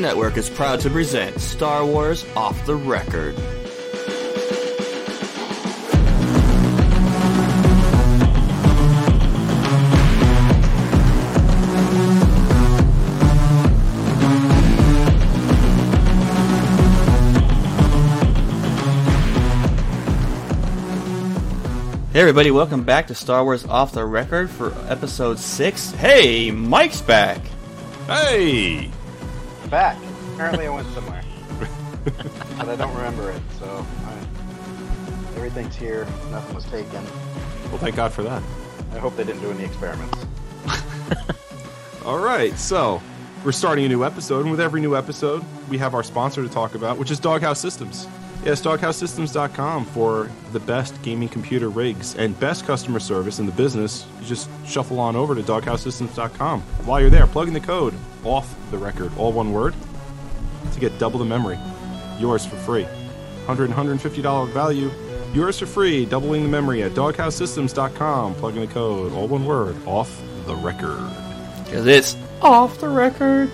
Network is proud to present Star Wars Off the Record. Hey everybody, welcome back to Star Wars Off the Record for episode 6. Hey, Mike's back! Hey! Back. Apparently, I went somewhere, but I don't remember it. So I, everything's here. Nothing was taken. Well, thank God for that. I hope they didn't do any experiments. All right, so we're starting a new episode, and with every new episode, we have our sponsor to talk about, which is Doghouse Systems. Yes, doghousesystems.com for the best gaming computer rigs and best customer service in the business. You just shuffle on over to doghousesystems.com. While you're there, plug in the code off the record, all one word, to get double the memory. Yours for free. $100 $150 value. Yours for free, doubling the memory at doghousesystems.com. Plug in the code, all one word, off the record. Because it's off the record.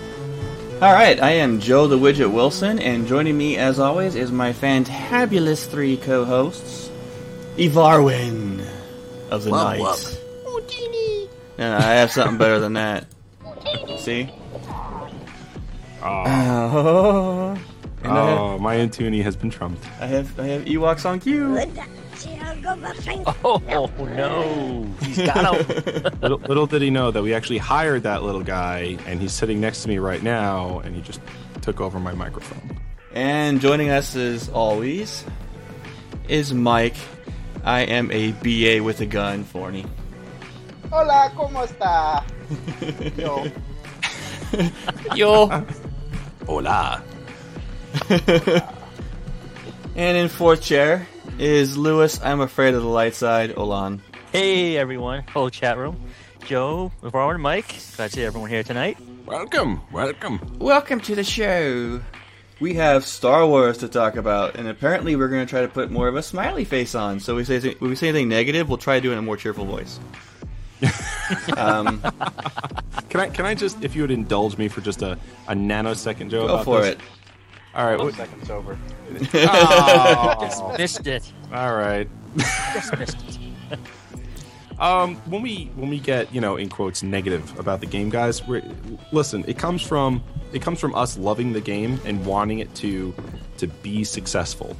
Alright, I am Joe the Widget Wilson, and joining me as always is my fantabulous three co hosts Evarwin of the Wub, Night. wub. No, no, I have something better than that. See? Ah. Oh. And I ah, have, Oh, my Intuni has been trumped. I have I have Ewoks on cue. Oh no, he's got him. little, little did he know that we actually hired that little guy, and he's sitting next to me right now, and he just took over my microphone. And joining us as always is Mike. I am a BA with a gun, Forney. Hola, cómo está? Yo. Yo. Hola. and in fourth chair is Lewis. I'm afraid of the light side. Olan. hey everyone, whole chat room. Joe, Varwin, and Mike. Glad to see everyone here tonight. Welcome, welcome. Welcome to the show. We have Star Wars to talk about, and apparently we're going to try to put more of a smiley face on. So we say when we say anything negative, we'll try to do it in a more cheerful voice. um, Can I, can I just, if you would indulge me for just a, a nanosecond, Joe? go about for this? it. All right. One what- second sober. Just missed it. all right. Just missed it. Um, when we when we get you know in quotes negative about the game, guys, we're, listen. It comes from it comes from us loving the game and wanting it to to be successful.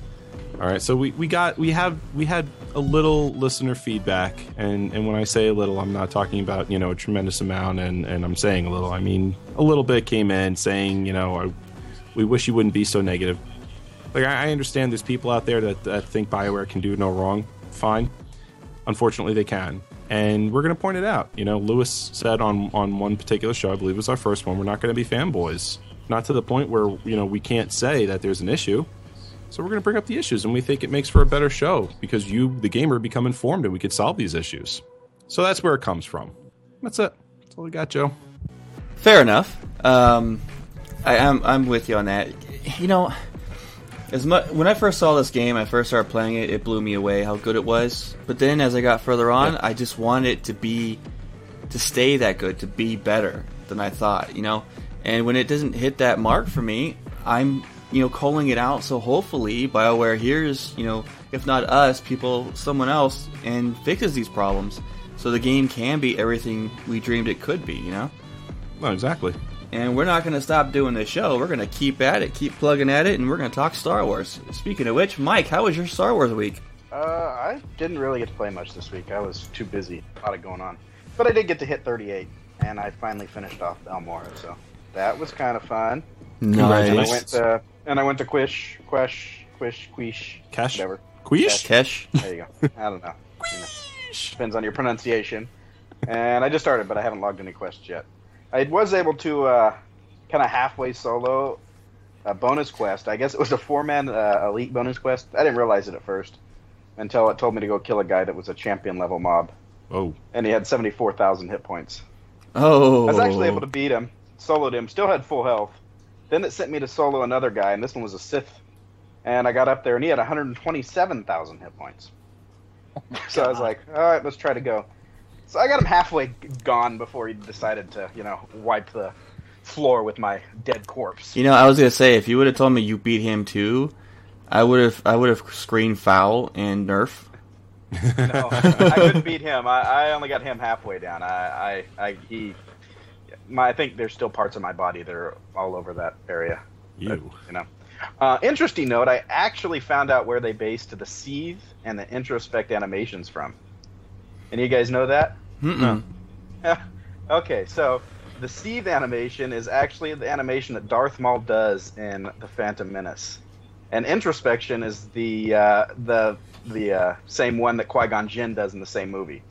All right, so we, we got we have we had a little listener feedback, and and when I say a little, I'm not talking about you know a tremendous amount, and and I'm saying a little, I mean a little bit came in saying you know I, we wish you wouldn't be so negative. Like I, I understand there's people out there that, that think Bioware can do no wrong. Fine, unfortunately they can. And we're going to point it out. You know lewis said on on one particular show i believe it was our first one we're not going to be fanboys. Not to the point where you know we can't say that there's an issue. So we're going to bring up the issues and we think it makes for a better show because you the gamer become informed and we could solve these issues. So that's where it comes from. That's it. That's all we got joe. Fair enough. Um, I, I'm I'm with you on that. You know, as much when I first saw this game, I first started playing it. It blew me away how good it was. But then as I got further on, Yeah. I just wanted it to be to stay that good, to be better than I thought. You know, and when it doesn't hit that mark for me, I'm you know calling it out. So hopefully, Bioware hears you know if not us, people, someone else, and fixes these problems. So the game can be everything we dreamed it could be. You know. no exactly And we're not going to stop doing this show. We're going to keep at it, keep plugging at it, and we're going to talk Star Wars. Speaking of which, Mike, how was your Star Wars week? Uh, I didn't really get to play much this week. I was too busy. A lot of going on. But I did get to hit 38, and I finally finished off Balmorra, so that was kind of fun. And I went to and I went to Quish, Quesh, Quish, Quish, Cash? whatever. Quish? Kesh? There you go. I don't know. You know, Depends on your pronunciation. And I just started, but I haven't logged any quests yet. I was able to uh, kind of halfway solo a bonus quest. I guess it was a four-man uh, elite bonus quest. I didn't realize it at first until it told me to go kill a guy that was a champion level mob, oh and he had seventy-four thousand hit points. Oh. I was actually able to beat him. soloed him, still had full health. Then it sent me to solo another guy, and this one was a Sith. And I got up there, and he had 127,000 hit points. so I was like, all right, let's try to go. So I got him halfway gone before he decided to, you know, wipe the floor with my dead corpse. You know, I was gonna say if you would have told me you beat him too, I would have I would have screened foul and nerf. no, I couldn't beat him. I, I only got him halfway down. I, I, I he, my, I think there's still parts of my body that are all over that area. You. But, you know. Uh, interesting note: I actually found out where they based the seethe and the introspect animations from. Any of you guys know that? Mm-mm. okay, so the seethe animation is actually the animation that Darth Maul does in the Phantom Menace, and introspection is the uh, the the uh, same one that Qui Gon Jinn does in the same movie.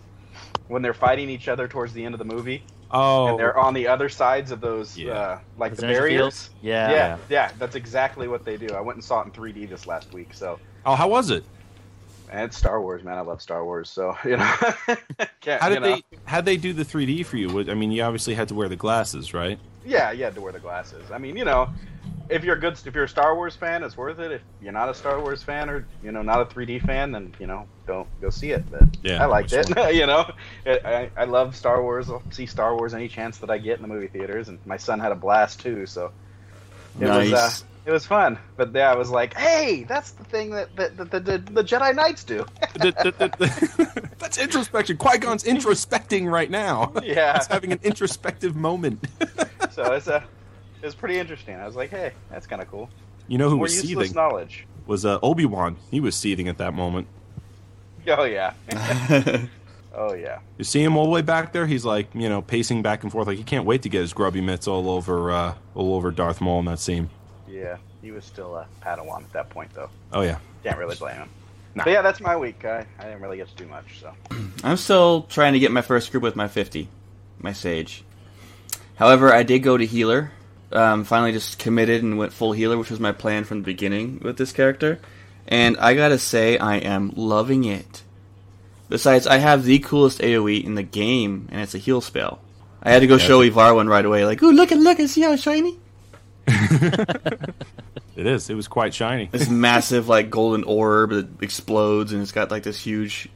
When they're fighting each other towards the end of the movie, Oh, and they're on the other sides of those, Yeah. uh, like Those the barriers. fields? Yeah. yeah, yeah. That's exactly what they do. I went and saw it in 3D this last week. So, oh, how was it? And it's Star Wars, man. I love Star Wars. So, you know, Can't- How you did know. they? How they do the 3D for you? I mean, you obviously had to wear the glasses, right? Yeah, you had to wear the glasses. I mean, you know, if you're a good, if you're a Star Wars fan, it's worth it. If you're not a Star Wars fan or you know not a 3D fan, then you know don't go see it. But Yeah, I liked it. you know, it, I I love Star Wars. I'll see Star Wars any chance that I get in the movie theaters, and my son had a blast too. So it was uh, Nice. It was fun. But yeah, I was like, hey, that's the thing that that, that, the the Jedi Knights do. That's introspection. Qui Gon's introspecting right now. Yeah. He's having an introspective moment. so it's a it was pretty interesting. I was like, hey, that's kind of cool. You know who More was useless seething? knowledge. Was uh, Obi Wan? He was seething at that moment. Oh yeah. Oh yeah. You see him all the way back there. He's like, you know, pacing back and forth, like he can't wait to get his grubby mitts all over, uh, all over Darth Maul in that scene. Yeah, he was still a Padawan at that point, though. Oh yeah. Can't really blame him. Nah. But yeah, that's my week. I, I didn't really get to do much, so. I'm still trying to get my first group with my 50, my Sage. However, I did go to healer. Um, finally, just committed and went full healer, which was my plan from the beginning with this character. And I gotta say, I am loving it. Besides, I have the coolest AoE in the game, and it's a heal spell. I had to go show Ivar one right away, like, ooh, look at look and see how shiny. It is. It was quite shiny. This massive like golden orb that explodes, and it's got like this huge,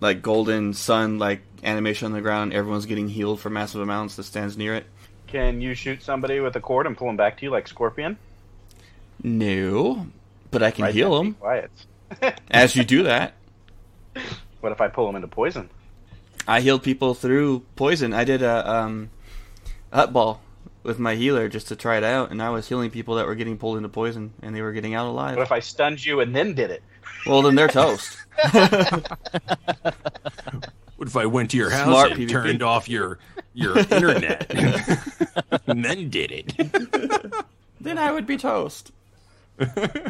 like golden sun like animation on the ground. Everyone's getting healed for massive amounts that stands near it. Can you shoot somebody with a cord and pull them back to you like Scorpion? No, but I can Right heal then, be them Quiet. as you do that. What if I pull them into poison? I healed people through poison. I did a um, Huttball with my healer just to try it out, and I was healing people that were getting pulled into poison, and they were getting out alive. What if I stunned you and then did it? Well, then they're toast. What if I went to your house Smart and PvP. turned off your your internet and then did it? then I would be toast.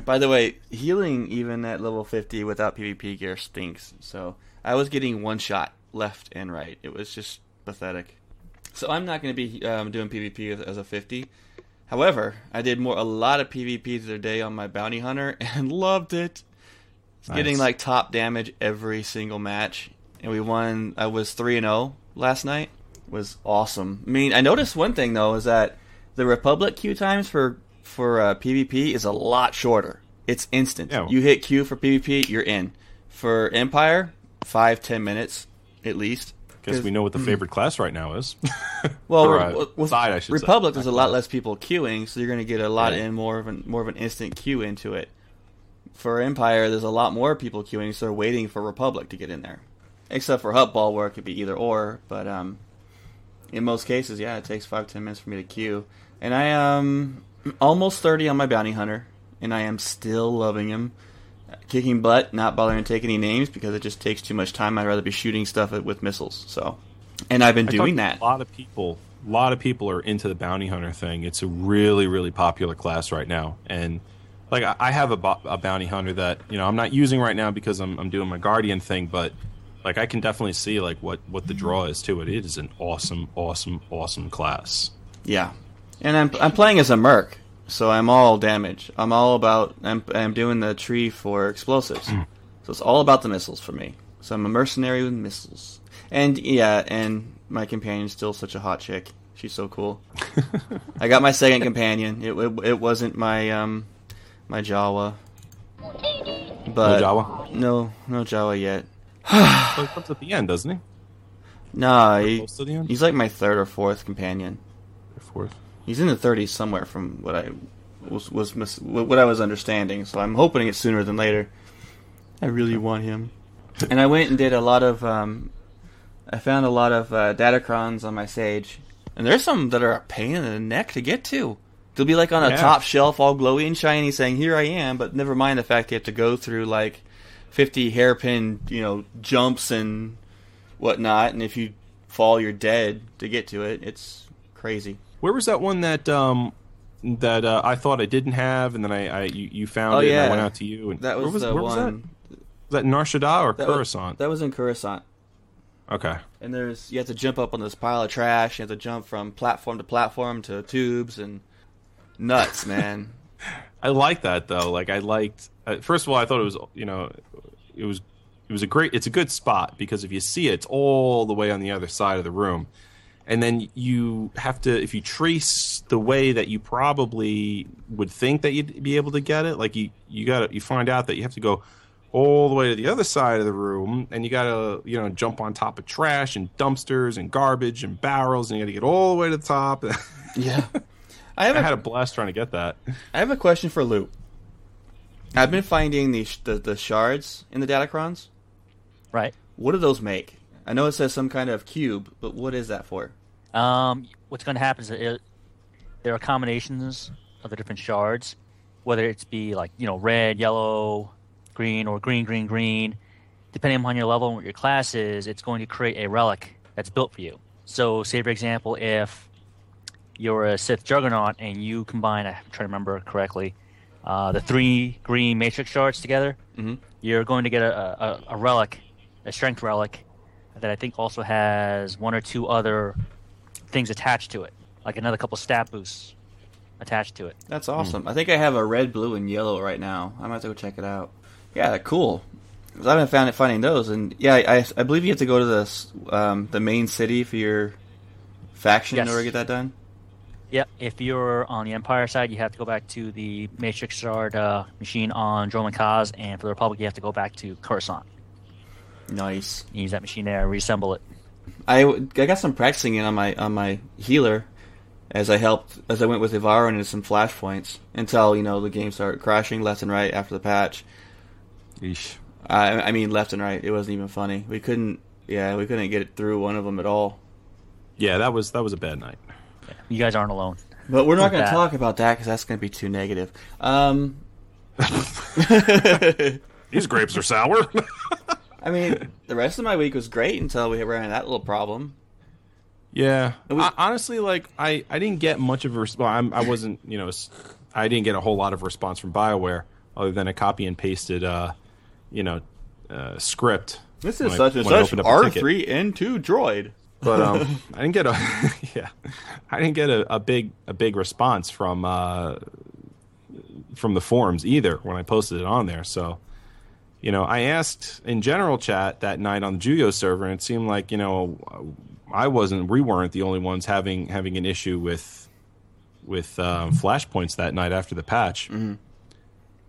By the way, healing even at level 50 without PvP gear stinks. So I was getting one shot left and right. It was just pathetic. So I'm not going to be um, doing PvP as, as a 50. However, I did more a lot of PvP the other day on my bounty hunter and loved it. It's Getting like top damage every single match, and we won. I was three and zero last night. Was awesome. I mean, I noticed one thing though is that the Republic queue times for for uh, PvP is a lot shorter. It's instant. Yeah. You hit Q for PvP, you're in. For Empire, five ten minutes at least. Guess we know what the favorite class right now is. Well, Or, uh, with side, I should say. Republic, there's a lot less people queuing, so you're going to get a lot Yeah. in more of an more of an instant queue into it. For Empire, there's a lot more people queuing, so they're waiting for Republic to get in there. Except for Huttball, where it could be either or, but um, in most cases, yeah, it takes five ten minutes for me to queue, and I am almost thirty on my bounty hunter, and I am still loving him. Kicking butt, not bothering to take any names because it just takes too much time. I'd rather be shooting stuff with missiles. So, and I've been I doing that. A lot of people, a lot of people are into the bounty hunter thing. It's a really, really popular class right now, and like I, have a, bo- a bounty hunter that you know I'm not using right now because I'm I'm doing my guardian thing, but like I can definitely see like what what the draw is to it. It is an awesome, awesome, awesome class. Yeah, and I'm I'm playing as a merc, so I'm all damage. I'm all about I'm I'm doing the tree for explosives, so it's all about the missiles for me. So I'm a mercenary with missiles, and yeah, and my companion's still such a hot chick. She's so cool. I got my second companion. It, it it wasn't my um my Jawa. But No Jawa? No, no Jawa yet. He comes at the end, doesn't he? Nah, he, Close to the end? he's like my third or fourth companion. Or fourth. He's in the 30s somewhere, from what I was was mis- what I was understanding. So I'm hoping it's sooner than later. I really want him. And I went and did a lot of. Um, I found a lot of uh, Datacrons on my Sage, and there's some that are a pain in the neck to get to. They'll be like on a Yeah. top shelf, all glowy and shiny, saying "Here I am," but never mind the fact you have to go through like 50 hairpin, you know, jumps and whatnot, and if you fall, you're dead to get to it. It's crazy. Where was that one that um that uh, I thought I didn't have, and then I, I you, you found Oh, it, and. I went out to you. And That where was, was the where was that? one. Was that Nar Shaddaa or That was, that was in Coruscant. okay. And there's you have to jump up on this pile of trash. You have to jump from platform to platform to tubes and nuts, man. I like that though. Like I liked. Uh, first of all, I thought it was you know it was it was a great. It's a good spot because if you see it, it's all the way on the other side of the room, and then you have to if you trace the way that you probably would think that you'd be able to get it. Like you you got to you find out that you have to go all the way to the other side of the room and you gotta you know jump on top of trash and dumpsters and garbage and barrels and you gotta get all the way to the top yeah. I have i a, had a blast trying to get that I have a question for Luke. I've been finding the, the the shards in the Datacrons. Right. What do those make? I know it says some kind of cube, but what is that for? Um, what's going to happen is that it, there are combinations of the different shards, whether it's be like you know red, yellow, green, or green, green, green. Depending upon your level and what your class is, it's going to create a relic that's built for you. So, say for example, if you're a Sith Juggernaut and you combine, I'm trying to remember correctly, uh, the three green Matrix shards together, Mhm. you're going to get a, a, a relic, a strength relic, that I think also has one or two other things attached to it, like another couple stat boosts attached to it. That's awesome. I think I have a red, blue, and yellow right now. I might have to go check it out. Yeah, cool. 'Cause I've been found it finding those, and yeah, I, I believe you have to go to the um, the main city for your faction in order to get that done. Yep. If you're on the Empire side, you have to go back to the Matrix Shard uh, machine on Dromund Kaas, and for the Republic, you have to go back to Coruscant. Nice. Use that machine there, reassemble it. I, I got some practicing in on my on my healer as I helped as I went with Ivarro into some flashpoints until you know the game started crashing left and right after the patch. Yeesh. I, I mean left and right. It wasn't even funny. We couldn't. Yeah, we couldn't get it through one of them at all. yeah that was that was a bad night You guys aren't alone. But we're not going to talk about that because that's going to be too negative. Um, these grapes are sour I mean, the rest of my week was great until we ran into that little problem. Yeah, was- I, honestly, like I, I didn't get much of a response. I'm, I wasn't, you know, I didn't get a whole lot of response from Bioware other than a copy and pasted, uh, you know, uh, script. This when is I- such and such opened up a R ticket. three N two droid. but um, I didn't get a, yeah, I didn't get a, a big, a big response from, uh, from the forums either when I posted it on there. So, you know, I asked in general chat that night on the Juyo server, and it seemed like you know, I wasn't, we weren't the only ones having having an issue with with um, flashpoints that night after the patch.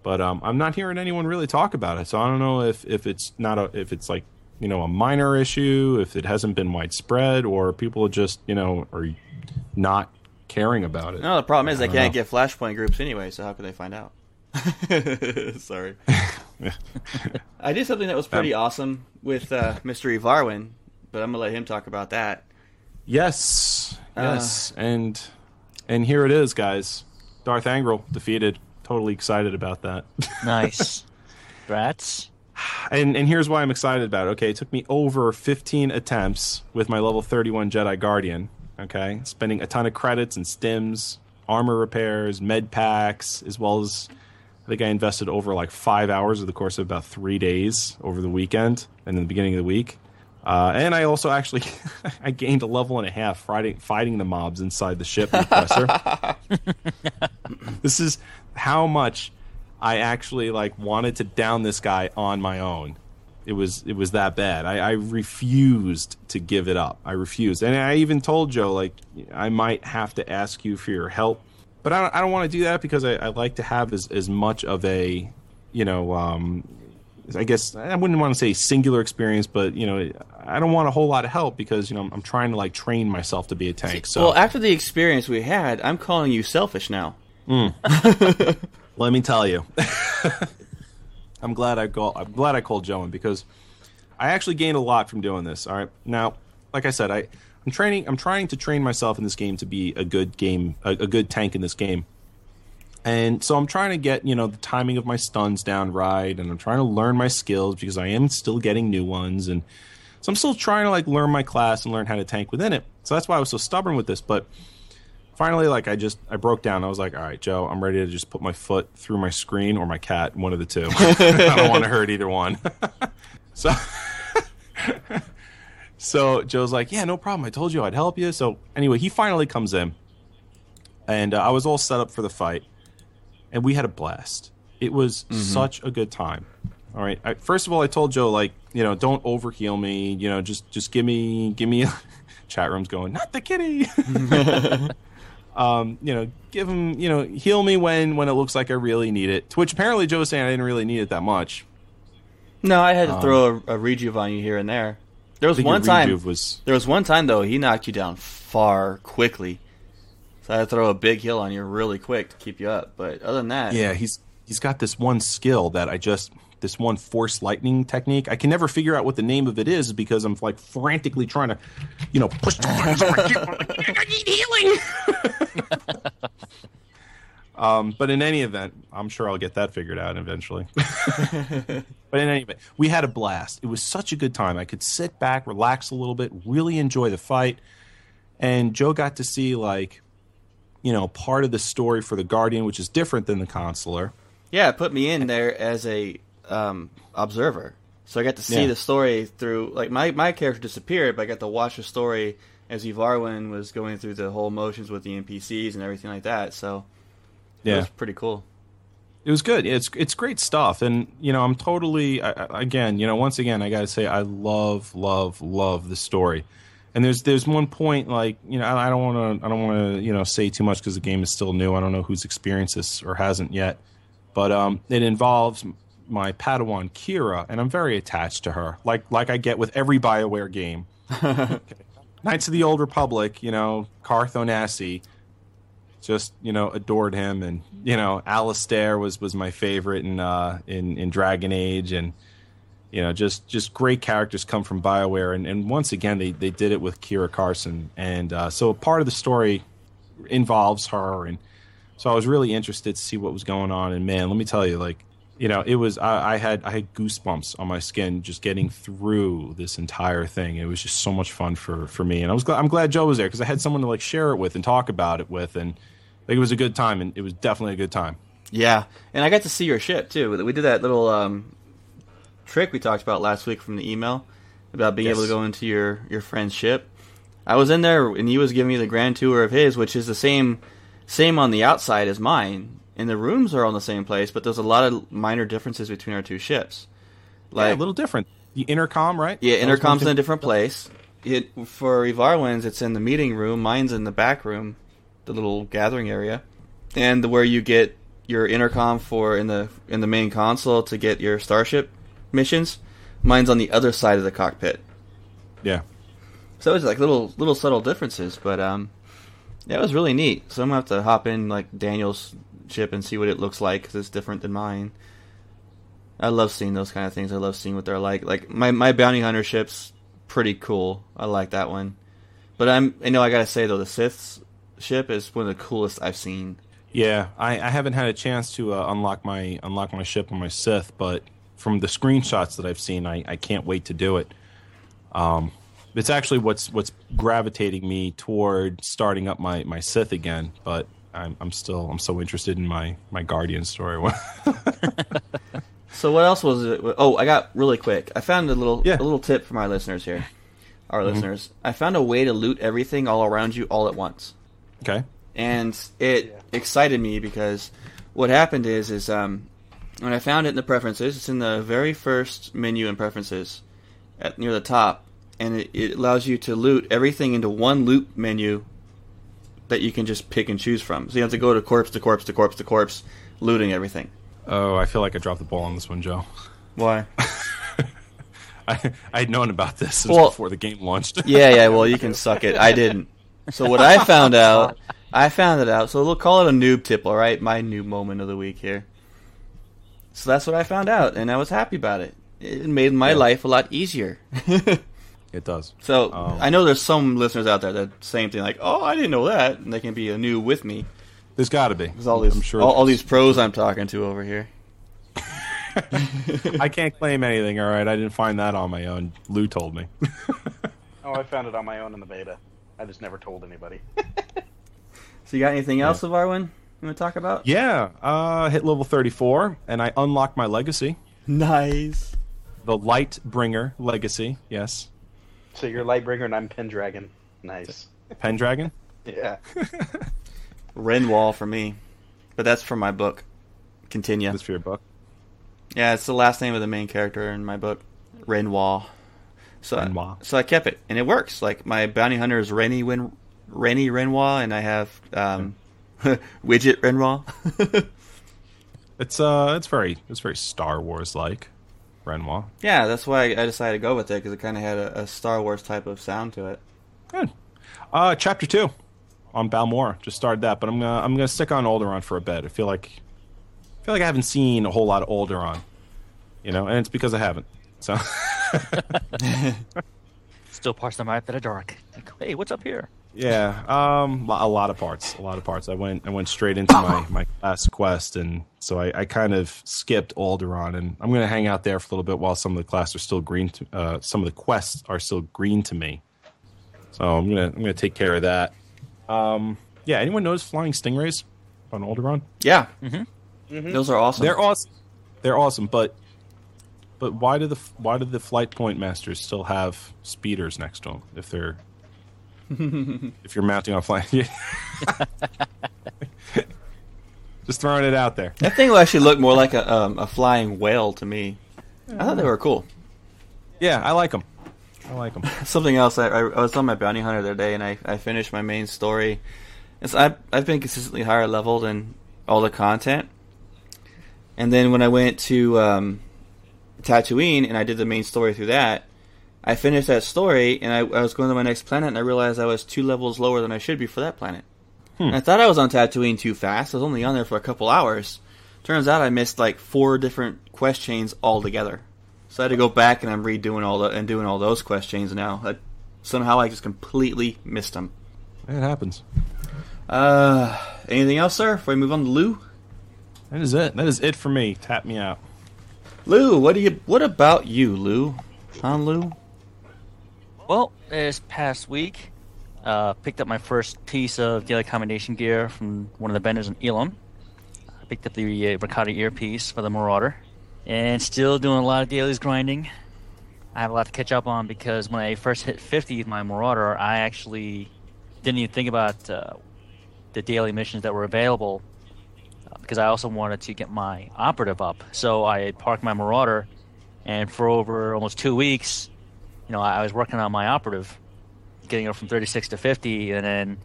But um, I'm not hearing anyone really talk about it, so I don't know if if it's not a if it's like you know a minor issue, if it hasn't been widespread, or people just you know are not caring about it. No, the problem is they can't know. get flashpoint groups anyway. So how could they find out? Sorry. I did something that was pretty awesome with uh, Mr. Varwin, but I'm gonna let him talk about that. Yes, yes, Uh. and and here it is, guys. Darth Angral defeated. Totally excited about that. Nice. Brats. and and here's why I'm excited about it. Okay, it took me over 15 attempts with my level 31 Jedi Guardian. Okay, spending a ton of credits and stims, armor repairs, med packs, as well as I think I invested over like five hours of the course of about three days over the weekend and in the beginning of the week. Uh, and I also actually I gained a level and a half fighting fighting the mobs inside the ship this is how much I actually like wanted to down this guy on my own. it was it was that bad. I, I refused to give it up. I refused, and I even told Joe like I might have to ask you for your help, but I don't, I don't want to do that because I, I like to have as as much of a you know um, I guess I wouldn't want to say singular experience, but you know I don't want a whole lot of help because you know I'm, I'm trying to like train myself to be a tank. So Well, after the experience we had, I'm calling you selfish now. let me tell you, I'm glad I call, I'm glad I called Joe in because I actually gained a lot from doing this. All right, now, like I said, I I'm training, I'm trying to train myself in this game to be a good game, a, a good tank in this game. And so I'm trying to get, you know, the timing of my stuns down right, and I'm trying to learn my skills because I am still getting new ones, and so I'm still trying to like learn my class and learn how to tank within it. So that's why I was so stubborn with this. But finally, like I just I broke down. I was like, all right, Joe, I'm ready to just put my foot through my screen or my cat, one of the two. I don't want to hurt either one. so. So Joe's like, "Yeah, no problem. I told you I'd help you." So anyway, he finally comes in, and uh, I was all set up for the fight, and we had a blast. It was such a good time. All right. I, first of all, I told Joe like, you know, don't overheal me. You know, just just give me give me. chat room's going, not the kitty. um, you know, give him, you know, heal me when when it looks like I really need it. To which apparently Joe was saying I didn't really need it that much. No, I had to throw a, a rejuve on you here and there. There was one time. was There was one time though he knocked you down far quickly, so I had to throw a big heal on you really quick to keep you up. But other than that, Yeah, he's he's got this one skill that I just this one force lightning technique. I can never figure out what the name of it is because I'm like frantically trying to, you know, push the buttons. so I get- I'm like, I need healing. um, but in any event, I'm sure I'll get that figured out eventually. but in any event, we had a blast. It was such a good time. I could sit back, relax a little bit, really enjoy the fight, and Joe got to see like you know, part of the story for the Guardian, which is different than the Consular. yeah, it put me in there as a um, observer, so I got to see Yeah. the story through. Like my my character disappeared, but I got to watch the story as Evarwin was going through the whole motions with the NPCs and everything like that. So it Yeah, was pretty cool. it was good. It's it's great stuff, and you know, I'm totally I, I- again, you know, once again, I got to say, I love, love, love the story. And there's there's one point like you know I I don't want to I don't want to you know say too much because the game is still new. I don't know who's experienced this or hasn't yet, but um, it involves my Padawan Kira, and I'm very attached to her, like like I get with every Bioware game. Knights of the Old Republic, you know, Carth Onasi, just you know adored him, and you know Alistair was was my favorite in uh, in in Dragon Age, and you know just just great characters come from Bioware, and, and once again they they did it with Kira Carsen, and uh, so part of the story involves her, and so I was really interested to see what was going on, and man, let me tell you, like you know, it was I, I had I had goosebumps on my skin just getting through this entire thing. It was just so much fun for for me, and I was glad I'm glad Joe was there because I had someone to like share it with and talk about it with, and like it was a good time, and it was definitely a good time. Yeah, and I got to see your ship too. We did that little um, trick we talked about last week from the email about being able to go into your your friend's ship. I was in there and he was giving me the grand tour of his, which is the same same on the outside as mine. And the rooms are on the same place, but there's a lot of minor differences between our two ships. Like a little different. The intercom, right? Yeah, That was one intercom's in a different place. It for Evarwin's, it's in the meeting room. Mine's in the back room, the little gathering area, and the, where you get your intercom for in the in the main console to get your starship missions. Mine's on the other side of the cockpit. Yeah. So it's like little little subtle differences, but um, yeah, it was really neat. So I'm gonna have to hop in like Daniel's ship and see what it looks like because it's different than mine. I love seeing those kind of things. I love seeing what they're like. Like my my bounty hunter ship's pretty cool. I like that one. But I'm I know I gotta say though the Sith's ship is one of the coolest I've seen. Yeah, I, I haven't had a chance to uh, unlock my unlock my ship on my Sith, but from the screenshots that I've seen, I, I can't wait to do it. Um, it's actually what's what's gravitating me toward starting up my, my Sith again, but I'm I'm still I'm so interested in my my Guardian story. So what else was it? Oh, I got really quick. I found a little Yeah. a little tip for my listeners here, our listeners. I found a way to loot everything all around you all at once. Okay. and it excited me because what happened is is um and I found it in the preferences. It's in the very first menu in preferences, at near the top, and it, it allows you to loot everything into one loot menu that you can just pick and choose from. So you have to go to corpse to corpse to corpse to corpse, looting everything. Oh, I feel like I dropped the ball on this one, Joe. Why? I I had known about this since Well- before the game launched. yeah, yeah. Well, you can suck it. I didn't. So what I found out, I found it out. So we'll call it a noob tip, all right? My noob moment of the week here. So that's what I found out, and I was happy about it. It made my Yeah. life a lot easier. It does. so Um, I know there's some listeners out there that same thing, like, "Oh, I didn't know that," and they can be a noob with me. There's got to be. There's all these, I'm sure. all, all these pros I'm talking to over here. I can't claim anything. All right, I didn't find that on my own. Lou told me. Oh, I found it on my own in the beta. I just never told anybody. So you got anything else, Evarwin? You want to talk about? yeah, uh, hit level 34, and I unlocked my legacy, Nice. the Lightbringer legacy. Yes, so you're Lightbringer and I'm Pendragon. Nice. Pendragon. Yeah. Renwall for me, but that's for my book. Continue. This for your book. Yeah, it's the last name of the main character in my book, Renwall. So, Renwall. so I kept it, and it works. Like my bounty hunter is Rennie Wen, Rennie Renwall, and I have um, Widget Renwall. It's uh, it's very, it's very Star Wars like. Renoir. yeah, that's why I decided to go with it because it kind of had a, a Star Wars type of sound to it. Good. Uh, chapter two on Balmorra. Just started that, but I'm gonna I'm gonna stick on Alderaan for a bit. I feel like I feel like I haven't seen a whole lot of Alderaan, you know, and it's because I haven't. So Still parts of the map that are dark. Like, hey, what's up here? yeah, um, a lot of parts, a lot of parts. I went I went straight into my my last quest, and so I, I kind of skipped Alderaan, and I'm gonna hang out there for a little bit while some of the quests are still green. To, uh, some of the quests are still green to me. So I'm gonna I'm gonna take care of that. Um, yeah. Anyone notice flying stingrays on Alderaan? Yeah, those are awesome. They're awesome. They're awesome, but but why do the why do the flight point masters still have speeders next to them if they're if you're mounting on flying? Just throwing it out there. that thing will actually look more like a um, a flying whale to me. I thought they were cool. Yeah, I like them. I like them. Something else. I, I I was on my bounty hunter the other day, and I, I finished my main story. And so I've I've been consistently higher level than all the content. And then when I went to um, Tatooine and I did the main story through that, I finished that story, and I, I was going to my next planet, and I realized I was two levels lower than I should be for that planet. And I thought I was on Tatooine too fast. I was only on there for a couple hours. Turns out I missed like four different quest chains altogether. So I had to go back and I'm redoing all the and doing all those quest chains now. I, somehow I just completely missed them. It happens. Uh, anything else, sir? Before we move on to Lou. That is it. That is it for me. Tap me out. Lou, what do you? What about you, Lou? Huh, Lou? Well, this past week, uh, picked up my first piece of daily combination gear from one of the vendors in Ilum. I picked up the uh, Mercado earpiece for the Marauder, and still doing a lot of dailies grinding. I have a lot to catch up on because when I first hit 50 with my Marauder, I actually didn't even think about uh, the daily missions that were available because I also wanted to get my operative up. So I parked my Marauder, and for over almost two weeks, you know, I I was working on my operative, getting it from 36 to 50, and then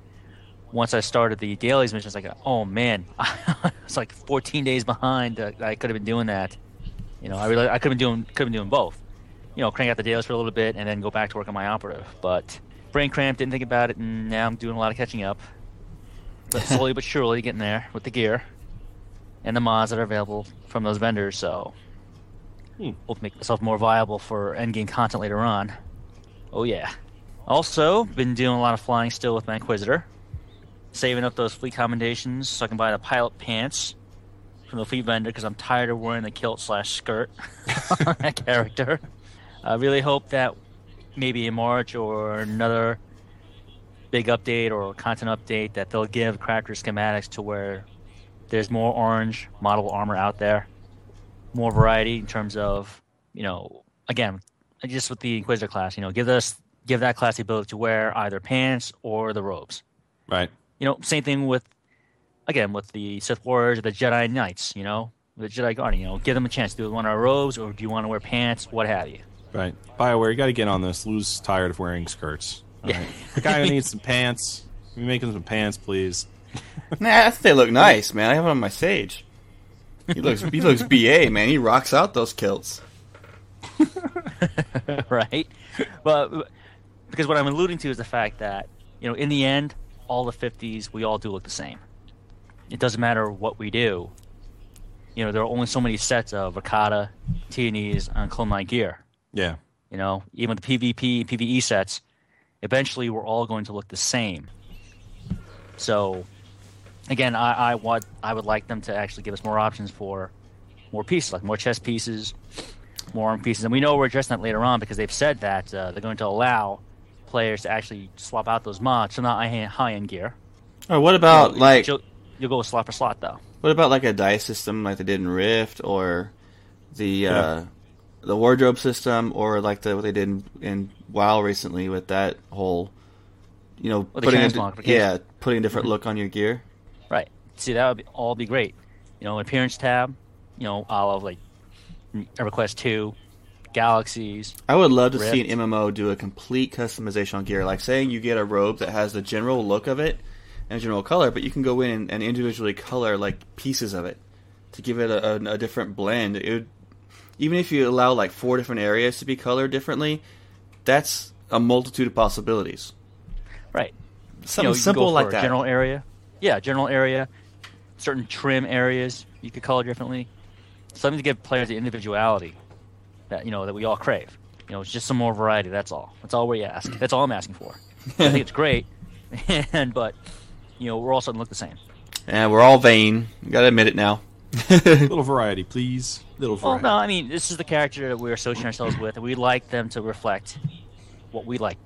once I started the dailies missions, like, oh man, it's like 14 days behind. Uh, I could have been doing that. You know, I really, I could have been doing, could have been doing both. You know, crank out the dailies for a little bit and then go back to work on my operative. But brain cramp, didn't think about it, and now I'm doing a lot of catching up. But slowly but surely getting there with the gear and the mods that are available from those vendors. So, Hmm. to make myself more viable for endgame content later on. Oh yeah. Also, been doing a lot of flying still with my Inquisitor, saving up those fleet commendations so I can buy the pilot pants from the fleet vendor because I'm tired of wearing the kilt slash skirt on that character. I really hope that maybe in March or another big update or content update that they'll give character schematics to where there's more orange model armor out there, more variety in terms of you know again just with the Inquisitor class, you know, give us give that class the ability to wear either pants or the robes. Right. You know, same thing with again with the Sith Warriors or the Jedi Knights. You know, the Jedi Guardian. You know, give them a chance. Do you want to wear robes or do you want to wear pants? What have you? Right. Bioware, you got to get on this. Lou's tired of wearing skirts. All Yeah. right. The guy who needs some pants. Can we make him some pants, please? Nah, I think they look nice, man. I have it on my Sage. He looks he looks ba man. He rocks out those kilts. right? But because what I'm alluding to is the fact that you know, in the end, all the 50s we all do look the same. It doesn't matter what we do. You know, there are only so many sets of Rakata, Tionese, and Columi gear. Yeah. You know, even the PvP, PvE E sets, eventually we're all going to look the same. So, again, I, I want I would like them to actually give us more options for more pieces, like more chest pieces, more arm pieces, and we know we're addressing that later on because they've said that uh, they're going to allow players to actually swap out those mods, so not high end gear. Or what about You'll- like you'll, you'll go with slot for slot though. what about like a dice system like they did in Rift or the Yeah. uh, the wardrobe system or like the what they did in, in WoW recently with that whole you know the putting a, yeah putting a different Mm-hmm. look on your gear. See, that would be, all be great. You know, appearance tab. You know, all of like EverQuest two, galaxies. I would love to see an MMO do a complete customization on gear. Like saying you get a robe that has the general look of it and general color, but you can go in and, and individually color like pieces of it to give it a, a, a different blend. It would, even if you allow like four different areas to be colored differently, that's a multitude of possibilities. Right. Something you know, you simple like that. General area. Yeah, general area. Certain trim areas you could color differently. Something to give players the individuality that you know that we all crave. You know, it's just some more variety. That's all. That's all we ask. That's all I'm asking for. I think it's great, and but you know we're all starting to look the same. And we're all vain. You gotta admit it now. Little variety, please. Little variety. Well, variety. no, I mean this is the character that we're associating ourselves with, and we like them to reflect what we like.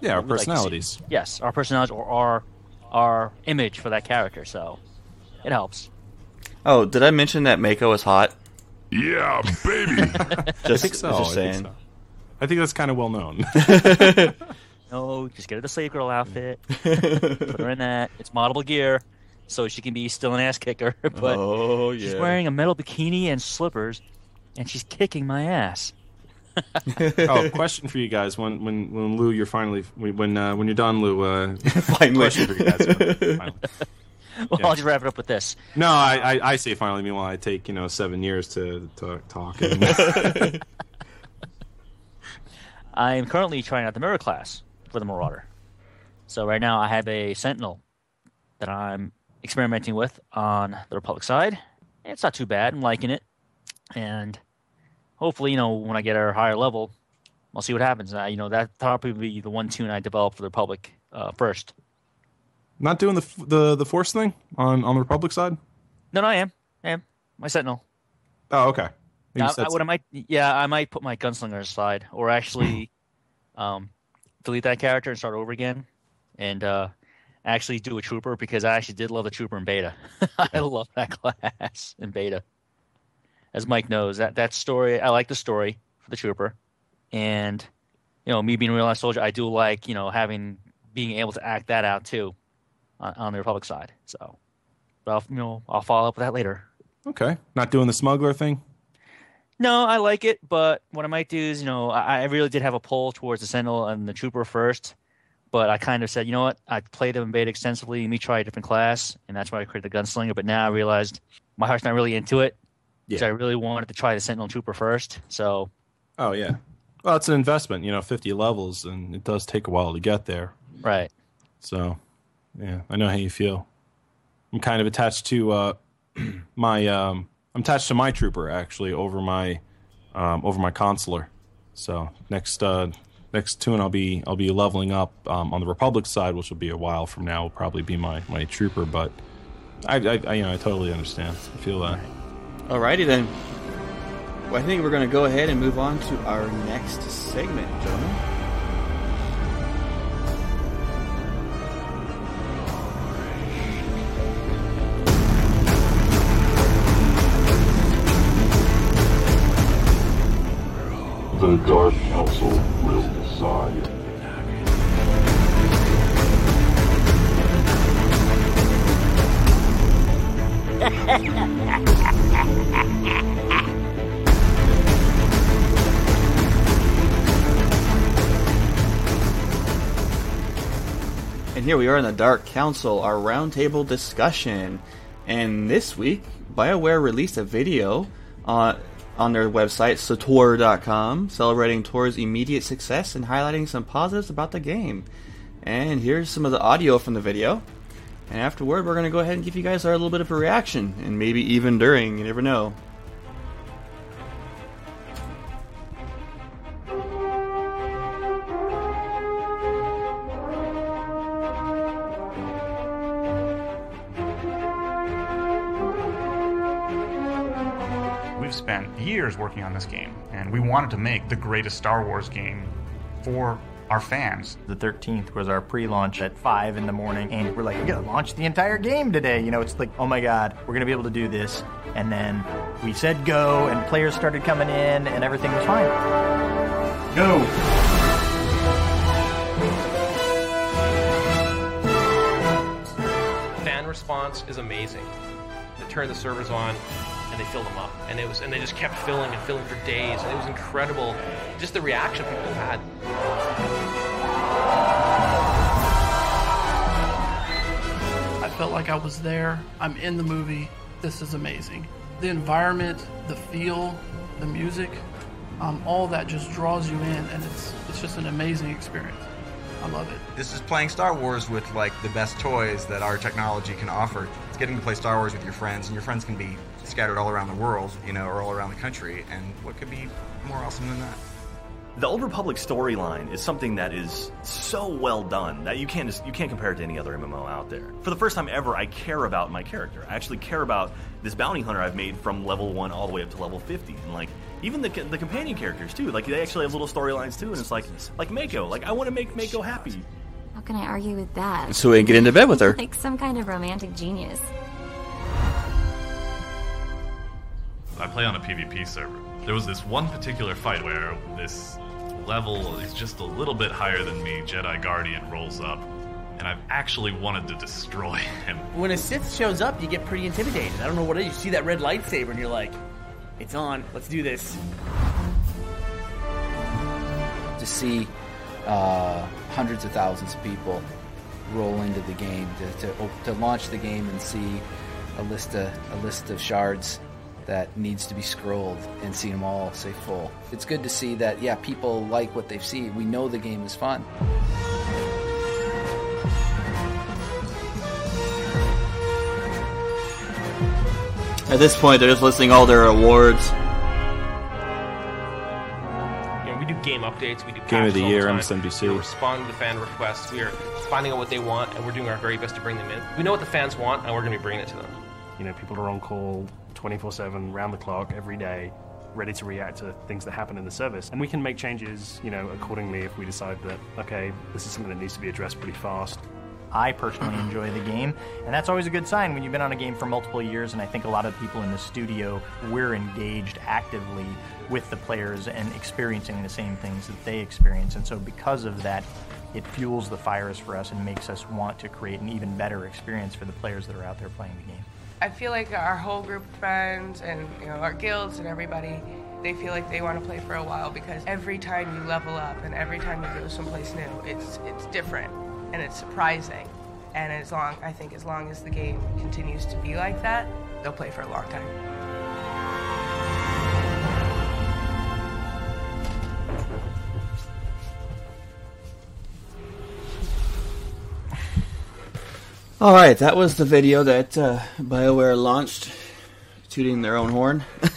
yeah, our what we like personalities. Yes, our personalities or our our image for that character. So it helps. oh, did I mention that Mako is hot? Yeah, baby. Just, I think so. Just I saying. think, so. I think that's kind of well known. No, just get her the slave girl outfit. put her in that. It's modelable gear, so she can be still an ass kicker. But oh yeah. she's wearing a metal bikini and slippers, and she's kicking my ass. oh, question for you guys: When when when Lou, you're finally when uh, when you're done, Lou. Uh, Finally. question for you guys. Finally. Well, Yeah. I'll just wrap it up with this. No, I, I, I say finally. Meanwhile, I take you know seven years to, to talk. And, I am currently trying out the mirror class for the Marauder. So right now I have a Sentinel that I'm experimenting with on the Republic side. It's not too bad. I'm liking it, and hopefully, you know, when I get a higher level, I'll see what happens. Uh, you know, that probably be the one tune I develop for the Republic uh, first. Not doing the the the force thing on on the Republic side. No, no, I am. I am my Sentinel. Oh, okay. I, I, what I might, yeah, I might put my gunslinger aside, or actually, um, delete that character and start over again, and uh, actually do a trooper because I actually did love the trooper in beta. I love that class in beta. As Mike knows, that that story, I like the story for the trooper, and you know, me being a real life soldier, I do like you know having being able to act that out too on, on the Republic side. So, but I'll, you know, I'll follow up with that later. okay. Not doing the smuggler thing. No, I like it, but what I might do is, you know, I, I really did have a pull towards the Sentinel and the Trooper first, but I kind of said, you know what, I played them in beta extensively. Let me try a different class, and that's why I created the Gunslinger. But now I realized my heart's not really into it, so Yeah. I really wanted to try the Sentinel Trooper first. So, Oh yeah. Well, it's an investment. You know, fifty levels, and it does take a while to get there. right, So, yeah, I know how you feel. I'm kind of attached to uh, my um, I'm attached to my trooper actually over my um, over my consular. So next uh, next tune I'll be I'll be leveling up um, on the Republic side, which will be a while from now. Will probably be my my trooper, but I, I, I you know I totally understand. I feel that. Alrighty then. Well, I think we're going to go ahead and move on to our next segment, gentlemen. We are in the Dark Council, our roundtable discussion. And this week, BioWare released a video on, on their website, SWTOR.com, celebrating Tor's immediate success and highlighting some positives about the game. And here's some of the audio from the video. And afterward, we're going to go ahead and give you guys our little bit of a reaction, and maybe even during, you never know. Years working on this game, and we wanted to make the greatest Star Wars game for our fans. The 13th was our pre-launch at 5 in the morning, and we're like, we're gonna launch the entire game today. You know, it's like, oh my god, we're gonna be able to do this. And then we said go, and players started coming in, and everything was fine. Go! fan response is amazing. They turn the servers on and they filled them up, and it was and they just kept filling and filling for days, and it was incredible. Just the reaction people had. I felt like I was there. I'm in the movie. This is amazing. The environment, the feel, the music, um, all that just draws you in, and it's it's just an amazing experience. I love it. This is playing Star Wars with like the best toys that our technology can offer. It's getting to play Star Wars with your friends, and your friends can be scattered all around the world, you know, or all around the country. And what could be more awesome than that? The Old Republic storyline is something that is so well done that you can't just, you can't compare it to any other MMO out there. For the first time ever, I care about my character. I actually care about this bounty hunter I've made from level one all the way up to level fifty, and like even the the companion characters too. Like they actually have little storylines too, and it's like like Mako. Like I want to make Mako happy. How can I argue with that? So we can get into bed with her. Like some kind of romantic genius. I play on a PvP server. There was this one particular fight where this level is just a little bit higher than me, Jedi Guardian rolls up, and I've actually wanted to destroy him. When a Sith shows up, you get pretty intimidated. I don't know what it is. You see that red lightsaber, and you're like, "It's on. Let's do this." to see uh, hundreds of thousands of people roll into the game to, to, to launch the game and see a list of a list of shards that needs to be scrolled and see them all say full. It's good to see that yeah people like what they see. We know the game is fun. At this point, they're just listing all their awards. You know, we do game updates, we do Game of patches the all year, time. MSNBC. We're responding to fan requests. We are finding out what they want, and we're doing our very best to bring them in. We know what the fans want, and we're going to be bringing it to them. You know, people are on call 24 7, round the clock, every day, ready to react to things that happen in the service. And we can make changes, you know, accordingly if we decide that, okay, this is something that needs to be addressed pretty fast. I personally enjoy the game, and that's always a good sign when you've been on a game for multiple years. And I think a lot of people in the studio, we're engaged actively with the players and experiencing the same things that they experience. And so, because of that, it fuels the fires for us and makes us want to create an even better experience for the players that are out there playing the game. I feel like our whole group of friends and you know our guilds and everybody, they feel like they want to play for a while because every time you level up and every time you go someplace new, it's it's different and it's surprising. And as long I think as long as the game continues to be like that, they'll play for a long time. All right, that was the video that uh, BioWare launched, tooting their own horn.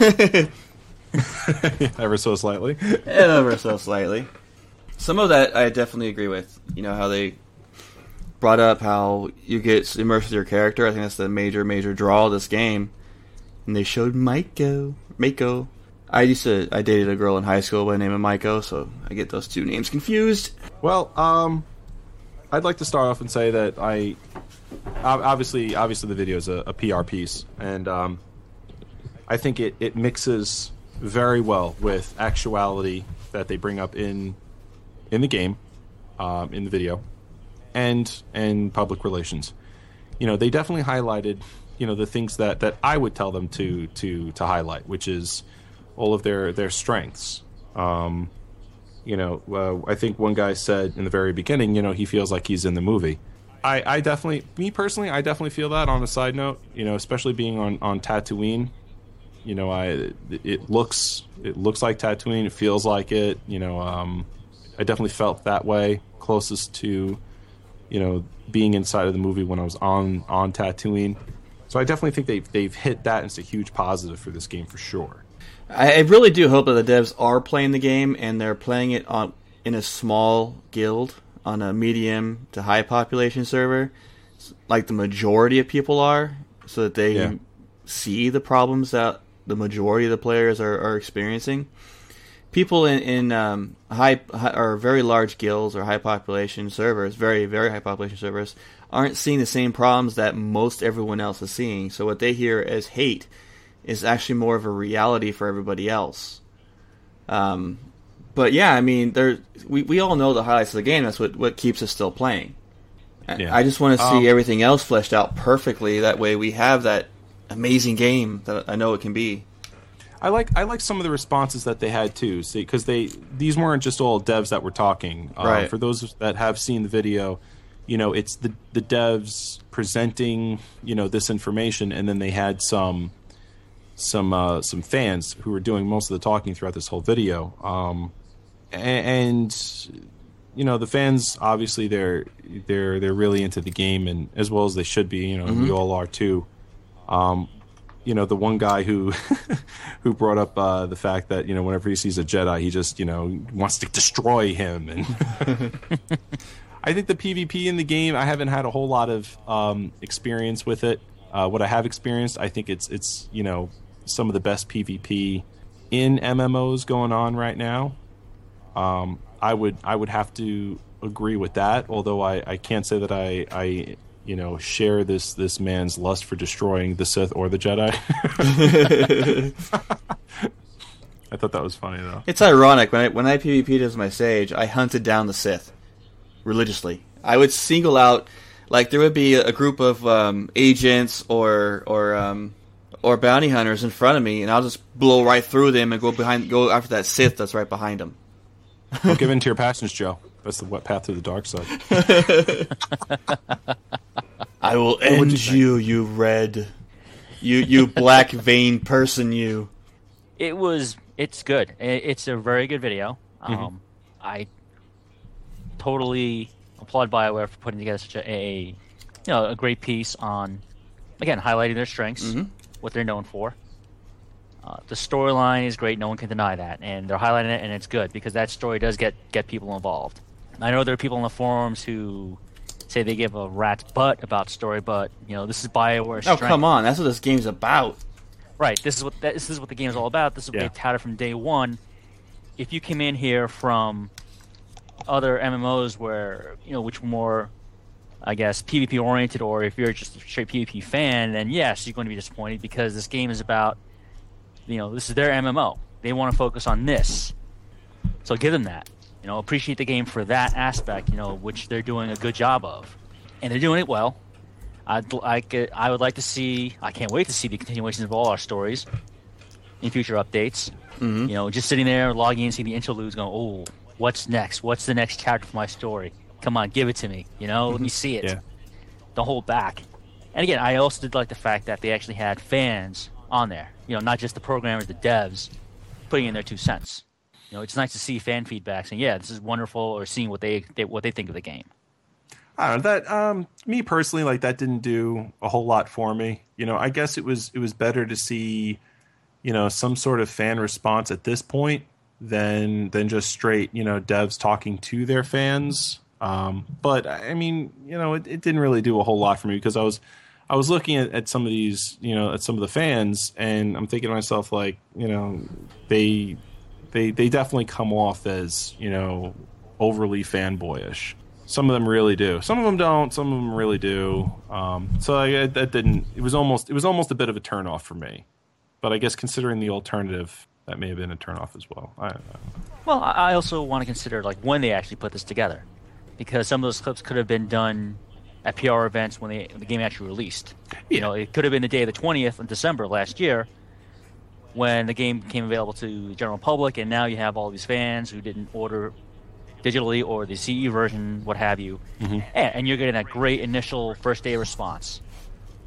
Ever so slightly. Ever so slightly. Some of that I definitely agree with. You know how they brought up how you get immersed with your character. I think that's the major, major draw of this game. And they showed Maiko. Mako. I used to. I dated a girl in high school by the name of Maiko, so I get those two names confused. Well, um, I'd like to start off and say that I obviously, obviously, the video is a, a PR piece, and um, I think it, it mixes very well with actuality that they bring up in in the game, um, in the video, and and public relations. You know, they definitely highlighted you know the things that, that I would tell them to to to highlight, which is all of their their strengths. Um, you know, uh, I think one guy said in the very beginning, you know, he feels like he's in the movie, I, I definitely, me personally, I definitely feel that. On a side note, you know, especially being on on Tatooine, you know, I it looks it looks like Tatooine. It feels like it. You know, um, I definitely felt that way. Closest to, you know, being inside of the movie when I was on on Tatooine. So I definitely think they've they've hit that. and It's a huge positive for this game for sure. I, I really do hope that the devs are playing the game and they're playing it on in a small guild on a medium to high population server, like the majority of people are, so that they Yeah. see the problems that the majority of the players are, are experiencing. People in in um, high, high or very large guilds or high population servers, very very high population servers, aren't seeing the same problems that most everyone else is seeing. So what they hear as hate is actually more of a reality for everybody else. Um, but yeah, I mean, there we, we all know the highlights of the game. That's what, what keeps us still playing. I- Yeah. I just want to see Um, everything else fleshed out perfectly. That way, we have that amazing game that I know it can be. I like I like some of the responses that they had too. See, because they these weren't just all devs that were talking. Um, Right. For those that have seen the video, you know, it's the the devs presenting you know this information, and then they had some some uh, some fans who were doing most of the talking throughout this whole video. Um, a- and you know the fans obviously they're they're they're really into the game and as well as they should be. You know, we Mhm. all are too. Um, you know, the one guy who who brought up uh, the fact that you know whenever he sees a Jedi, he just you know wants to destroy him. And I think the PvP in the game, I haven't had a whole lot of um, experience with it. Uh, what I have experienced, I think it's it's you know some of the best PvP in MMOs going on right now. Um, I would I would have to agree with that. Although I, I can't say that I I you know share this this man's lust for destroying the Sith or the Jedi. I thought that was funny though. It's ironic when I when I PvP'd as my sage, I hunted down the Sith religiously. I would single out like there would be a group of um, agents or or um, or bounty hunters in front of me, and I'll just blow right through them and go behind go after that Sith that's right behind them. Don't give in to your passions, Joe. That's the wet path to the dark side. I will What would you end you, you red, you you black vein person, you. It was. It's good. It's a very good video. Mhm. Um, I totally applaud Bioware for putting together such a, a you know a great piece on again highlighting their strengths, Mhm. what they're known for. Uh, the storyline is great. No one can deny that, and they're highlighting it, and it's good because that story does get get people involved. I know there are people in the forums who say they give a rat's butt about story, but you know this is Bioware's Oh strength. come on, that's what this game's about. Right. This is what this is what the game is all about. This is what Yeah. they touted from day one. If you came in here from other MMOs where you know which were more, I guess PvP oriented, or if you're just a straight PvP fan, then yes, you're going to be disappointed because this game is about, you know, this is their MMO. They want to focus on this, so give them that. You know, appreciate the game for that aspect. You know, which they're doing a good job of, and they're doing it well. I'd like it, I would like to see. I can't wait to see the continuations of all our stories in future updates. Mhm. You know, just sitting there logging in, seeing the interludes, going, "Oh, what's next? What's the next chapter for my story? Come on, give it to me. You know, let me see it. Yeah. Don't hold back." And again, I also did like the fact that they actually had fans on there. You know, not just the programmers, the devs, putting in their two cents. You know, it's nice to see fan feedback saying, "Yeah, this is wonderful," or seeing what they, they what they think of the game. I don't know that um me personally like that didn't do a whole lot for me. You know, I guess it was it was better to see you know some sort of fan response at this point than than just straight, you know, devs talking to their fans. Um but I mean, you know, it, it didn't really do a whole lot for me because I was I was looking at, at some of these, you know, at some of the fans and I'm thinking to myself like, you know, they they they definitely come off as, you know, overly fanboyish. Some of them really do. Some of them don't. Some of them really do. Um, so I, that didn't. It was almost. It was almost a bit of a turnoff for me. But I guess considering the alternative, that may have been a turnoff as well. I. Well, I also want to consider like when they actually put this together, because some of those clips could have been done at PR events when they, the game actually released. You know, it could have been the day of the twentieth of December last year, when the game became available to the general public, and now you have all these fans who didn't order digitally or the CE version, what have you, mm-hmm. and, and you're getting that great initial first day response.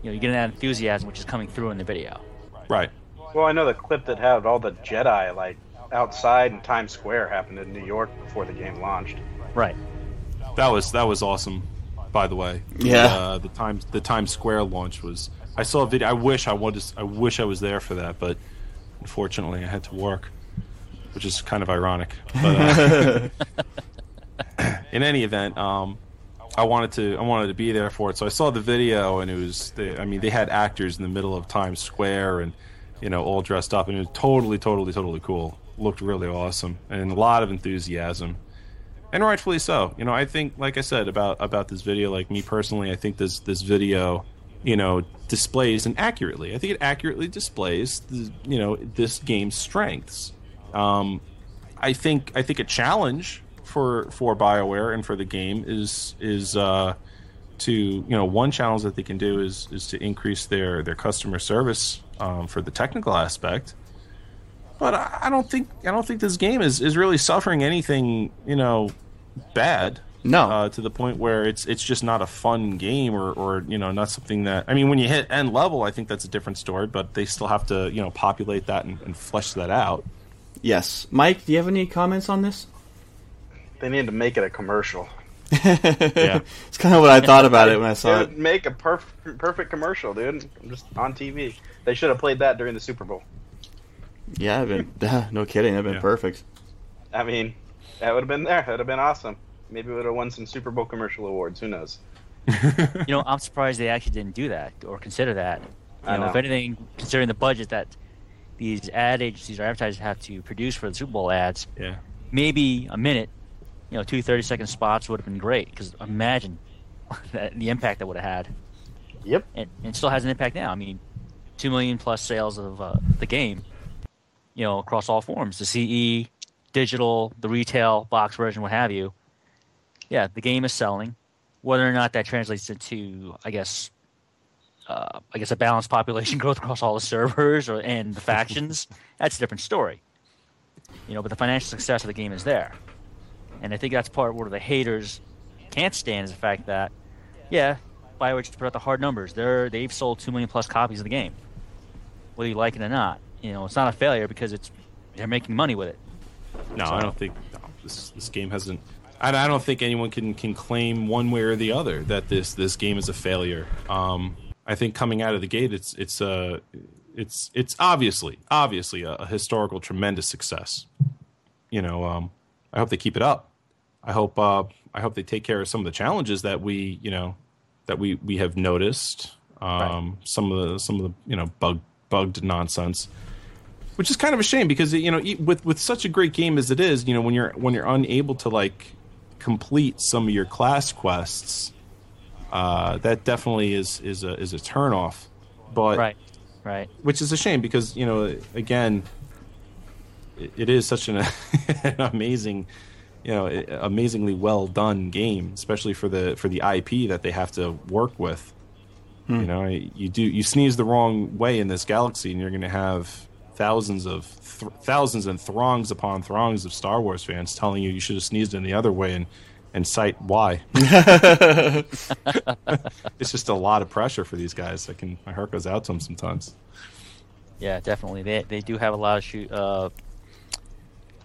You know, you're getting that enthusiasm which is coming through in the video. Right. Well, I know the clip that had all the Jedi like outside in Times Square happened in New York before the game launched. Right. That was that was awesome. By the way, Yeah. uh, the Times the Times Square launch was. I saw a video. I wish I wanted. I wish I was there for that, but unfortunately, I had to work, which is kind of ironic. But, uh, in any event, um, I wanted to. I wanted to be there for it, so I saw the video, and it was. They, I mean, they had actors in the middle of Times Square, and you know, all dressed up, and it was totally, totally, totally cool. Looked really awesome, and a lot of enthusiasm and rightfully so. You know, I think, like I said about about this video, like me personally, I think this this video, you know, displays and accurately. I think it accurately displays, the, you know, this game's strengths. Um, I think I think a challenge for for Bioware and for the game is is uh, to you know one challenge that they can do is is to increase their their customer service um, for the technical aspect but I I don't think I don't think this game is, is really suffering anything you know bad. No, uh, to the point where it's it's just not a fun game or, or you know not something that I mean when you hit end level I think that's a different story but they still have to you know populate that and, and flesh that out. Yes, Mike, do you have any comments on this? They need to make it a commercial. yeah, it's kind of what I thought about it when I saw it. Dude, Make a perfect perfect commercial, dude. I'm Just on TV. They should have played that during the Super Bowl. Yeah, it'd been, no kidding, that'd been Yeah. perfect. I mean, that would have been there. That would have been awesome. Maybe we would have won some Super Bowl commercial awards. Who knows? you know, I'm surprised they actually didn't do that or consider that. You I know, if anything, considering the budget that these ad agencies or advertisers have to produce for the Super Bowl ads, yeah, maybe a minute, you know, two 30 second spots would have been great. Because imagine that, the impact that would have had. Yep. And, and it still has an impact now. I mean, two million plus sales of uh, the game, you know, across all forms the CE, digital, the retail, box version, what have you. Yeah, the game is selling. Whether or not that translates into, I guess, uh, I guess a balanced population growth across all the servers or and the factions, that's a different story. You know, but the financial success of the game is there, and I think that's part where the haters can't stand is the fact that, yeah, Bioware just put out the hard numbers. They're they've sold two million plus copies of the game, whether you like it or not. You know, it's not a failure because it's they're making money with it. No, So- I don't think no, this this game hasn't. I, I don't think anyone can, can claim one way or the other that this this game is a failure. Um, I think coming out of the gate, it's it's uh, it's it's obviously obviously a, a historical tremendous success. You know, um, I hope they keep it up. I hope uh, I hope they take care of some of the challenges that we you know that we we have noticed. Um, Some of the some of the you know bug bugged nonsense which is kind of a shame because you know e- with with such a great game as it is you know when you're when you're unable to like complete some of your class quests uh that definitely is is a is a turnoff. But right. Right. which is a shame because you know again it, it is such an, an amazing you know amazingly well done game especially for the for the IP that they have to work with. Hmm. you know you do you sneeze the wrong way in this galaxy and you're going to have thousands of th- thousands and throngs upon throngs of Star Wars fans telling you you should have sneezed in the other way and and cite why it's just a lot of pressure for these guys I can my heart goes out to them sometimes Yeah, definitely. They they do have a lot of shoot. Uh,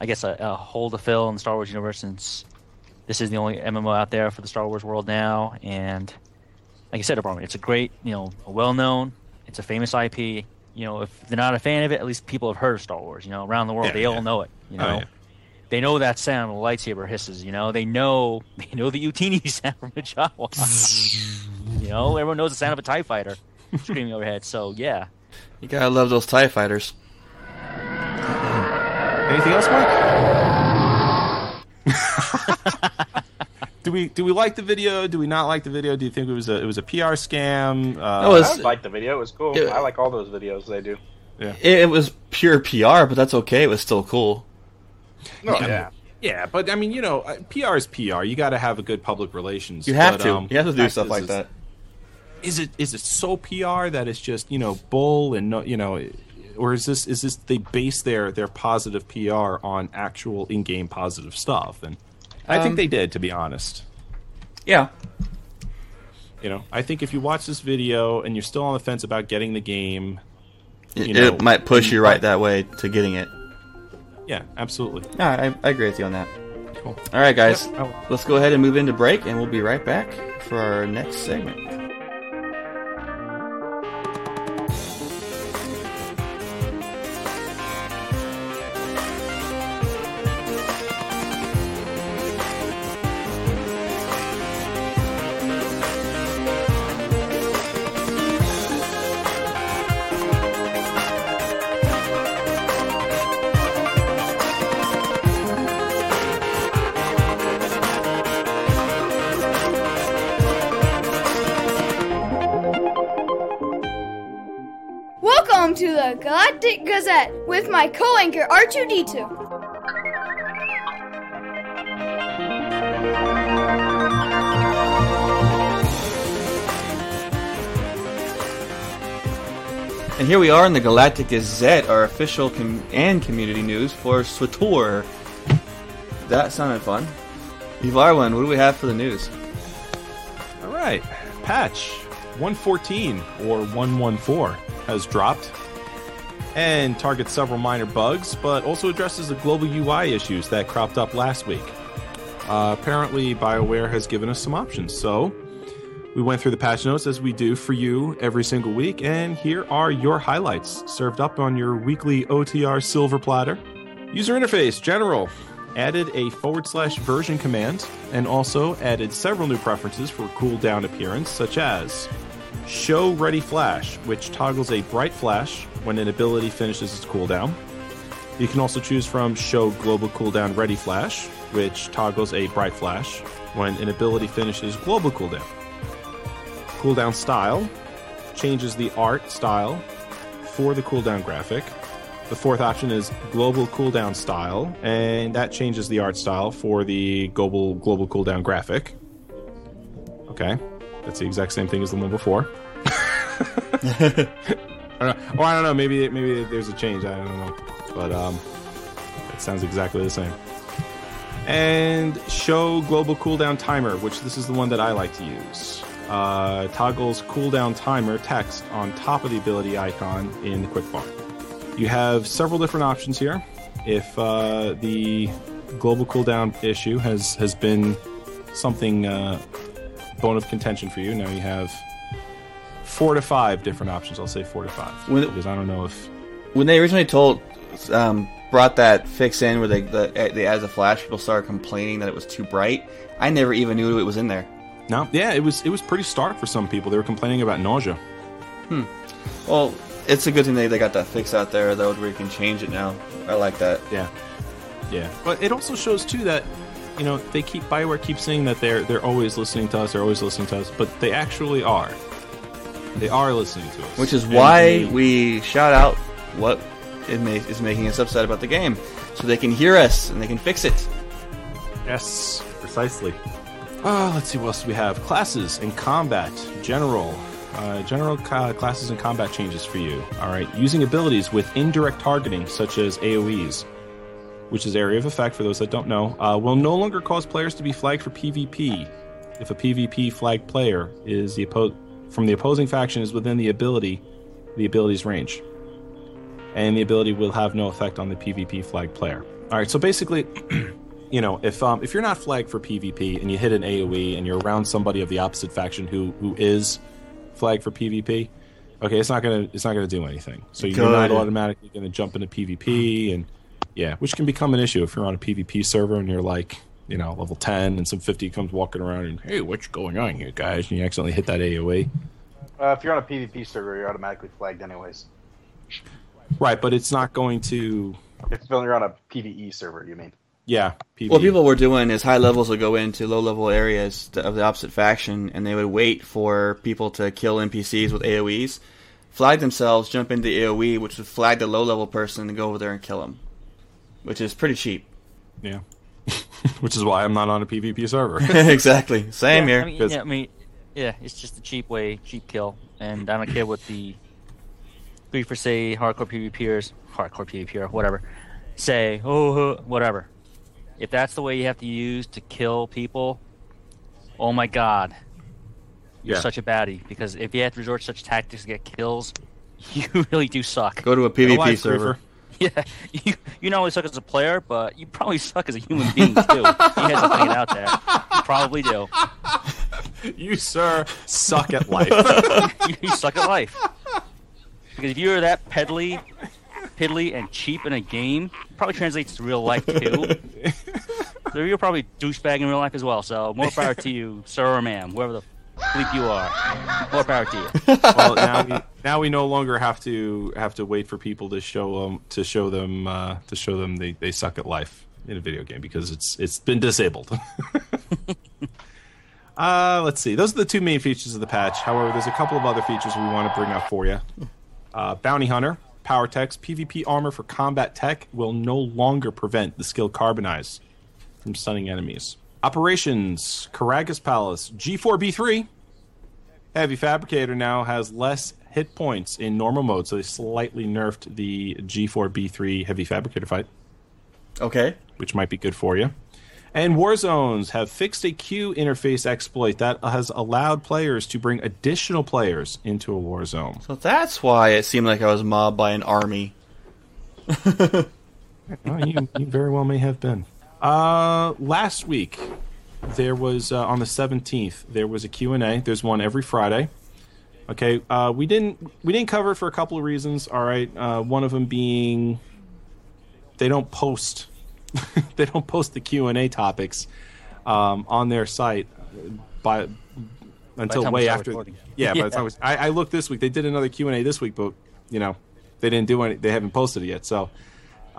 I guess a, a hole to fill in the Star Wars universe since this is the only MMO out there for the Star Wars world now. And like I said, Apartment, it's a great, you know, a well known. It's a famous IP. You know, if they're not a fan of it, at least people have heard of Star Wars. You know, around the world, Yeah, they yeah. all know it. You Oh, know. yeah. They know that sound when a lightsaber hisses. You know, they know they know the Utinni sound from the Jawa. you know, everyone knows the sound of a Tie Fighter screaming overhead. So yeah, You gotta love those Tie Fighters. Anything else, Mike? do we do we like the video? Do we not like the video? Do you think it was a it was a PR scam? Uh, No, I like the video. It was cool. It- I like all those videos they do. Yeah. It, it was pure PR, but that's okay. It was still cool. No, yeah. Yeah, but I mean, you know, uh, PR is PR. You got to have a good public relations. You have But, to. um, You have to do stuff like is- that. Is it is it so PR that it's just you know bull and no you know, or is this is this they base their their positive PR on actual in game positive stuff and I Um, think they did, to be honest. Yeah. You know, I think if you watch this video and you're still on the fence about getting the game, It, know, it might push you right that way to getting it. Yeah, absolutely. No, I, I agree with you on that. Cool. All right, guys, Yep. Let's go ahead and move into break, and we'll be right back for our next segment. R2D2. And here we are in the Galactic Gazette, our official com- and community news for SWTOR. That sounded fun. Evarwin, what do we have for the news? All right, patch 114 or 114 has dropped and targets several minor bugs, but also addresses the global UI issues that cropped up last week. Uh, apparently, BioWare has given us some options, so we went through the patch notes as we do for you every single week, and here are your highlights served up on your weekly OTR silver platter. User interface general added a forward slash version command and also added several new preferences for cooldown appearance, such as show ready flash, which toggles a bright flash when an ability finishes its cooldown. You can also choose from show global cooldown ready flash, which toggles a bright flash when an ability finishes global cooldown. Cooldown style changes the art style for the cooldown graphic. The fourth option is global cooldown style, and that changes the art style for the global global cooldown graphic. Okay, that's the exact same thing as the one before. I don't know. Or I don't know. Maybe maybe there's a change. I don't know, but um, it sounds exactly the same. And show global cooldown timer, which this is the one that I like to use. Uh, toggles cooldown timer text on top of the ability icon in the quick bar. You have several different options here. If uh, the global cooldown issue has has been something uh, bone of contention for you, now you have four to five different options. I'll say four to five When- because I don't know if When they originally told, um, brought that fix in where they, the, they added the flash, people started complaining that it was too bright. I never even knew it was in there. no, yeah, it was it was pretty stark for some people. They were complaining about nausea. Hmm. Well, it's a good thing they, they got that fix out there, though, where you can change it now. I like that. Yeah. Yeah, but it also shows too that you know they keep Bioware keeps saying that they're they're always listening to us, they're always listening to us, but they actually are. They are listening to us, Which is And why we shout out what it ma- is making us upset about the game, so they can hear us and they can fix it. Yes, precisely. Uh, let's see what else we have. Classes and combat, general. Uh, general ca- classes and combat changes for you. All right. Using abilities with indirect targeting, such as AoEs, which is area of effect for those that don't know, uh, will no longer cause players to be flagged for PvP if a PvP flagged player is the oppo- from the opposing faction is within the ability, the ability's range, and the ability will have no effect on the PvP flagged player. All right. So basically. you know, if um, if you're not flagged for PvP and you hit an AOE and you're around somebody of the opposite faction who who is flagged for PvP, okay, it's not gonna it's not gonna do anything. So you're not automatically gonna jump into PvP and yeah, which can become an issue if you're on a PvP server and you're like you know level 10 and some 50 comes walking around and hey, what's going on here, guys? And you accidentally hit that AOE. Uh, if you're on a PvP server, you're automatically flagged anyways. Right, but it's not going to. If you're on a PvE server, you mean? Yeah, PvE. What people were doing is high levels would go into low level areas of the opposite faction, and they would wait for people to kill NPCs with AOE's, flag themselves, jump into the AOE, which would flag the low level person and go over there and kill him, which is pretty cheap. Yeah. which is why I'm not on a PvP server. exactly. Same yeah, here. I mean, 'cause- yeah, I mean, yeah, it's just a cheap way, cheap kill, and I don't care what the three for say hardcore PvPers, hardcore PvPer, whatever, say, oh, whatever. if that's the way you have to use to kill people, oh my god, you're Yeah. such a baddie. Because if you have to resort to such tactics to get kills, you really do suck. Go to a PvP server. Yeah, you you not only suck as a player, but you probably suck as a human being too. you guys are playing it out there. You probably do. You, sir, suck at life. you, you suck at life. Because if you're that peddly, piddly, and cheap in a game, it probably translates to real life too. so you're probably douchebag in real life as well. So more power to you, sir or ma'am, whoever the bleep you are. More power to you. well, now we, now we no longer have to have to wait for people to show them to show them uh, to show them they, they suck at life in a video game because it's it's been disabled. uh, let's see. Those are the two main features of the patch. However, there's a couple of other features we want to bring up for you. Uh, Bounty Hunter, Power Tech's PvP armor for combat tech will no longer prevent the skill Carbonize from stunning enemies. Operations, Karagga's Palace, G4B3, Heavy Fabricator now has less hit points in normal mode, so they slightly nerfed the G4B3 Heavy Fabricator fight. Okay. Which might be good for you. And Warzones have fixed a queue interface exploit that has allowed players to bring additional players into a war zone. So that's why it seemed like I was mobbed by an army. Well, you, you very well may have been. Uh, last week, there was uh, on the 17th, there was a Q&A. There's one every Friday. Okay, uh, we didn't we didn't cover it for a couple of reasons. All right, uh, one of them being they don't post they don't post the Q and A topics um, on their site by until we way after. recording. Yeah, by Yeah. the time we- I, I looked this week. They did another Q and A this week, but you know they didn't do any. They haven't posted it yet. So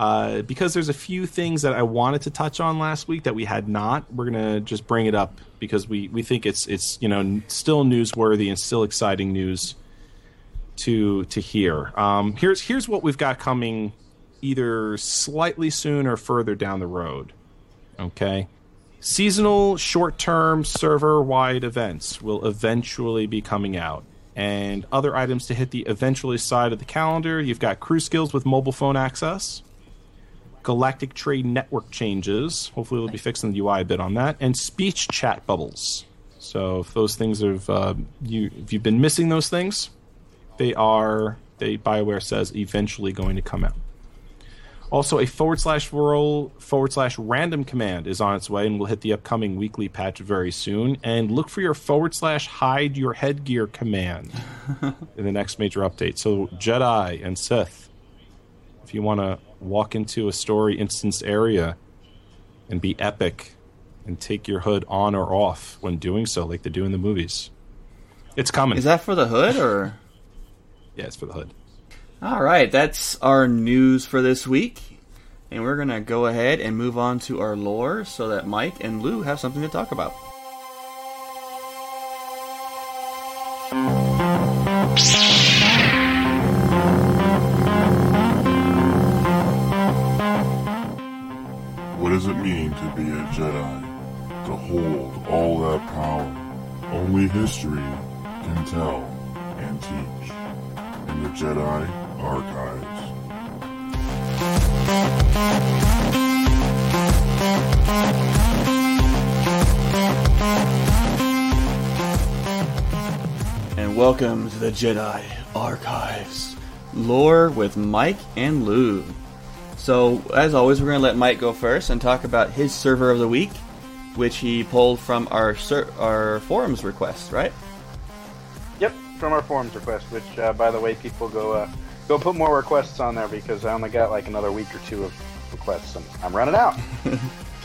uh, because there's a few things that I wanted to touch on last week that we had not, we're gonna just bring it up because we we think it's it's you know still newsworthy and still exciting news to to hear. Um, here's here's what we've got coming, either slightly soon or further down the road. Okay. Seasonal short term server wide events will eventually be coming out. And other items to hit the eventually side of the calendar you've got crew skills with mobile phone access, Galactic Trade Network changes. Hopefully, we'll be fixing the UI a bit on that, and speech chat bubbles. So, if those things have uh, you if you've been missing those things, they are they Bioware says eventually going to come out. Also, a forward slash roll forward slash random command is on its way and will hit the upcoming weekly patch very soon. And look for your forward slash hide your headgear command in the next major update. So, Jedi and Sith, if you want to walk into a story instance area and be epic and take your hood on or off when doing so, like they do in the movies, it's coming. Is that for the hood or? Yeah, it's for the hood. All right, that's our news for this week. And we're going to go ahead and move on to our lore so that Mike and Lou have something to talk about. Be a Jedi? To hold all that power? Only history can tell and teach. In the Jedi Archives. And welcome to the Jedi Archives lore with Mike and Lou. So, as always, we're going to let Mike go first and talk about his server of the week, which he pulled from our ser- our forums request, right? Yep, from our forums request. Which, uh, by the way, people go uh, go put more requests on there because I only got like another week or two of requests, and I'm running out, and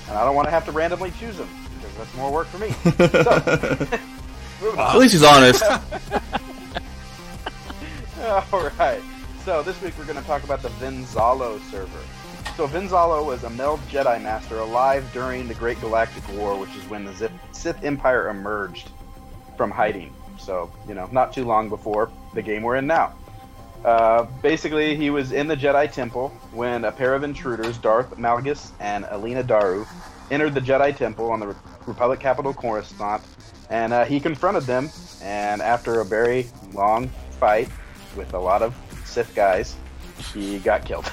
I don't want to have to randomly choose them because that's more work for me. So. At least he's honest. All right. So this week we're going to talk about the Ven Zallow server. So Ven Zallow was a male Jedi Master alive during the Great Galactic War, which is when the Sith Empire emerged from hiding. So you know, not too long before the game we're in now. Uh, basically, he was in the Jedi Temple when a pair of intruders, Darth Malgus and Eleena Daru, entered the Jedi Temple on the Republic capital Coruscant, and uh, he confronted them. And after a very long fight with a lot of Sith guys, he got killed.